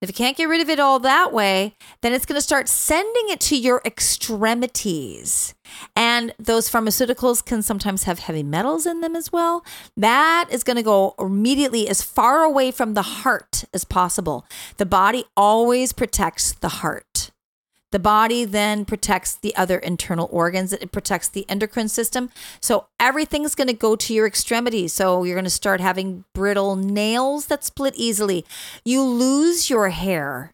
If you can't get rid of it all that way, then it's going to start sending it to your extremities. And those pharmaceuticals can sometimes have heavy metals in them as well. That is going to go immediately as far away from the heart as possible. The body always protects the heart. The body then protects the other internal organs. It protects the endocrine system. So everything's going to go to your extremities. So you're going to start having brittle nails that split easily. You lose your hair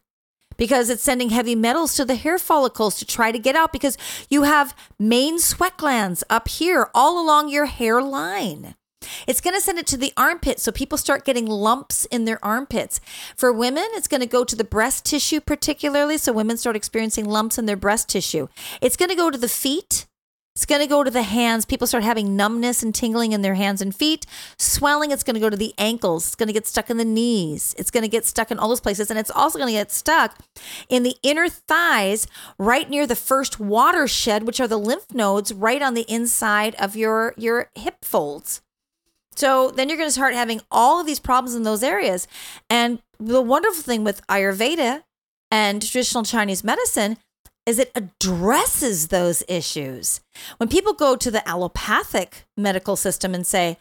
because it's sending heavy metals to the hair follicles to try to get out because you have main sweat glands up here all along your hairline. It's going to send it to the armpit. So people start getting lumps in their armpits. For women, it's going to go to the breast tissue, particularly. So women start experiencing lumps in their breast tissue. It's going to go to the feet. It's going to go to the hands. People start having numbness and tingling in their hands and feet. Swelling, it's going to go to the ankles. It's going to get stuck in the knees. It's going to get stuck in all those places. And it's also going to get stuck in the inner thighs, right near the first watershed, which are the lymph nodes right on the inside of your, your hip folds. So then you're going to start having all of these problems in those areas. And the wonderful thing with Ayurveda and traditional Chinese medicine is it addresses those issues. When people go to the allopathic medical system and say,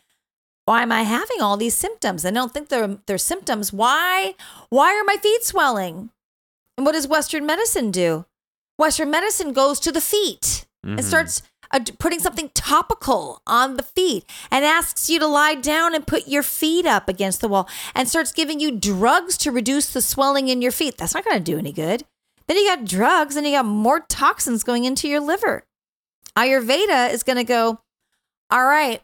why am I having all these symptoms? and I don't think they're, they're symptoms. Why? Why are my feet swelling? And what does Western medicine do? Western medicine goes to the feet and Mhm. starts putting something topical on the feet and asks you to lie down and put your feet up against the wall and starts giving you drugs to reduce the swelling in your feet. That's not going to do any good. Then you got drugs and you got more toxins going into your liver. Ayurveda is going to go, all right,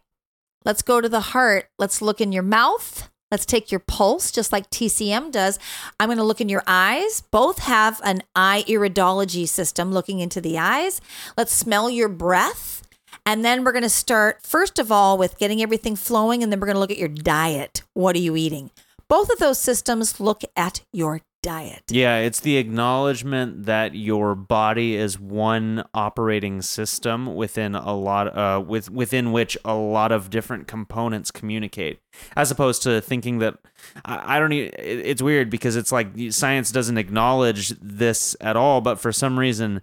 let's go to the heart. Let's look in your mouth. Let's take your pulse, just like TCM does. I'm going to look in your eyes. Both have an eye iridology system looking into the eyes. Let's smell your breath. And then we're going to start, first of all, with getting everything flowing. And then we're going to look at your diet. What are you eating? both of those systems look at your diet. Yeah, it's the acknowledgement that your body is one operating system within a lot uh with within which a lot of different components communicate. As opposed to thinking that I, I don't e- it- it's weird because it's like science doesn't acknowledge this at all, but for some reason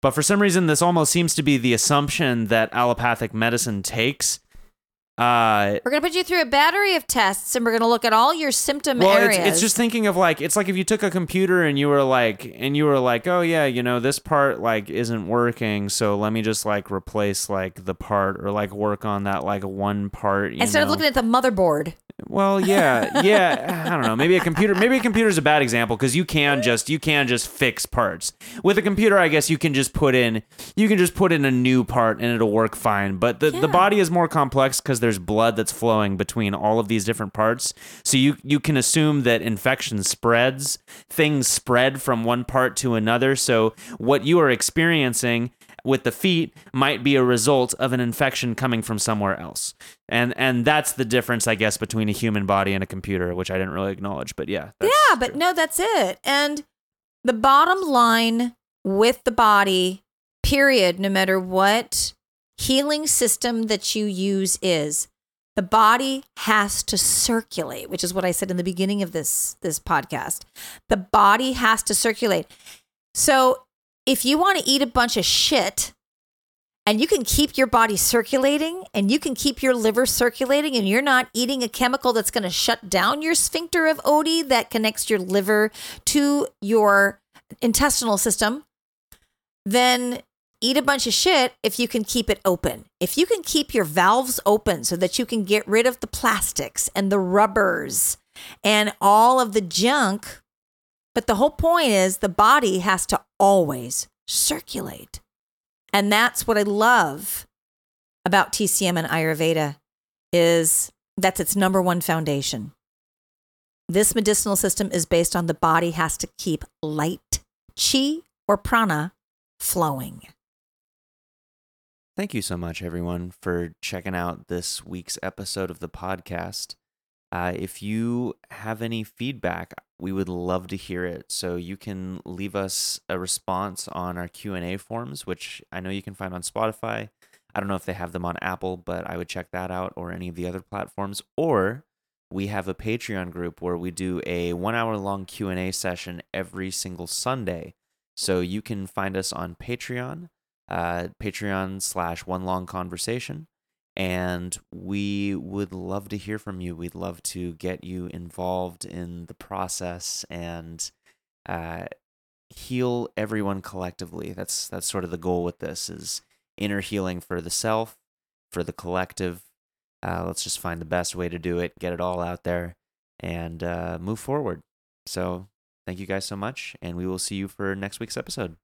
but for some reason this almost seems to be the assumption that allopathic medicine takes. Uh We're going to put you through a battery of tests and we're going to look at all your symptom well, areas. it's, it's just thinking of like it's like if you took a computer and you were like and you were like, oh yeah, you know this part like isn't working, so let me just like replace like the part or like work on that like one part. Instead of looking at the motherboard. well, yeah, (laughs) yeah, I don't know. Maybe a computer, maybe a computer is a bad example because you can just you can just fix parts with a computer. I guess you can just put in you can just put in a new part and it'll work fine. But the, Yeah. the body is more complex because there's blood that's flowing between all of these different parts. So you you can assume that infection spreads, things spread from one part to another. So what you are experiencing with the feet might be a result of an infection coming from somewhere else. And and that's the difference I guess between a human body and a computer, which I didn't really acknowledge, but yeah. yeah, but true. no, that's it. And the bottom line with the body, period, no matter what healing system that you use is, the body has to circulate, which is what I said in the beginning of this this podcast. The body has to circulate. So, if you want to eat a bunch of shit and you can keep your body circulating and you can keep your liver circulating and you're not eating a chemical that's going to shut down your sphincter of Oddi that connects your liver to your intestinal system, then eat a bunch of shit if you can keep it open. If you can keep your valves open so that you can get rid of the plastics and the rubbers and all of the junk. But the whole point is the body has to always circulate. And that's what I love about TCM and Ayurveda is that's its number one foundation. This medicinal system is based on the body has to keep light chi or prana flowing. Thank you so much, everyone, for checking out this week's episode of the podcast. Uh, if you have any feedback, we would love to hear it. So you can leave us a response on our Q and A forms, which I know you can find on Spotify. I don't know if they have them on Apple, but I would check that out or any of the other platforms. Or we have a Patreon group where we do a one hour long Q and A session every single Sunday. So you can find us on Patreon uh, Patreon slash One Long Conversation. And we would love to hear from you. We'd love to get you involved in the process and uh, heal everyone collectively. That's that's sort of the goal with this: is inner healing for the self, for the collective. Uh, let's just find the best way to do it, get it all out there, and uh, move forward. So, thank you guys so much, and we will see you for next week's episode.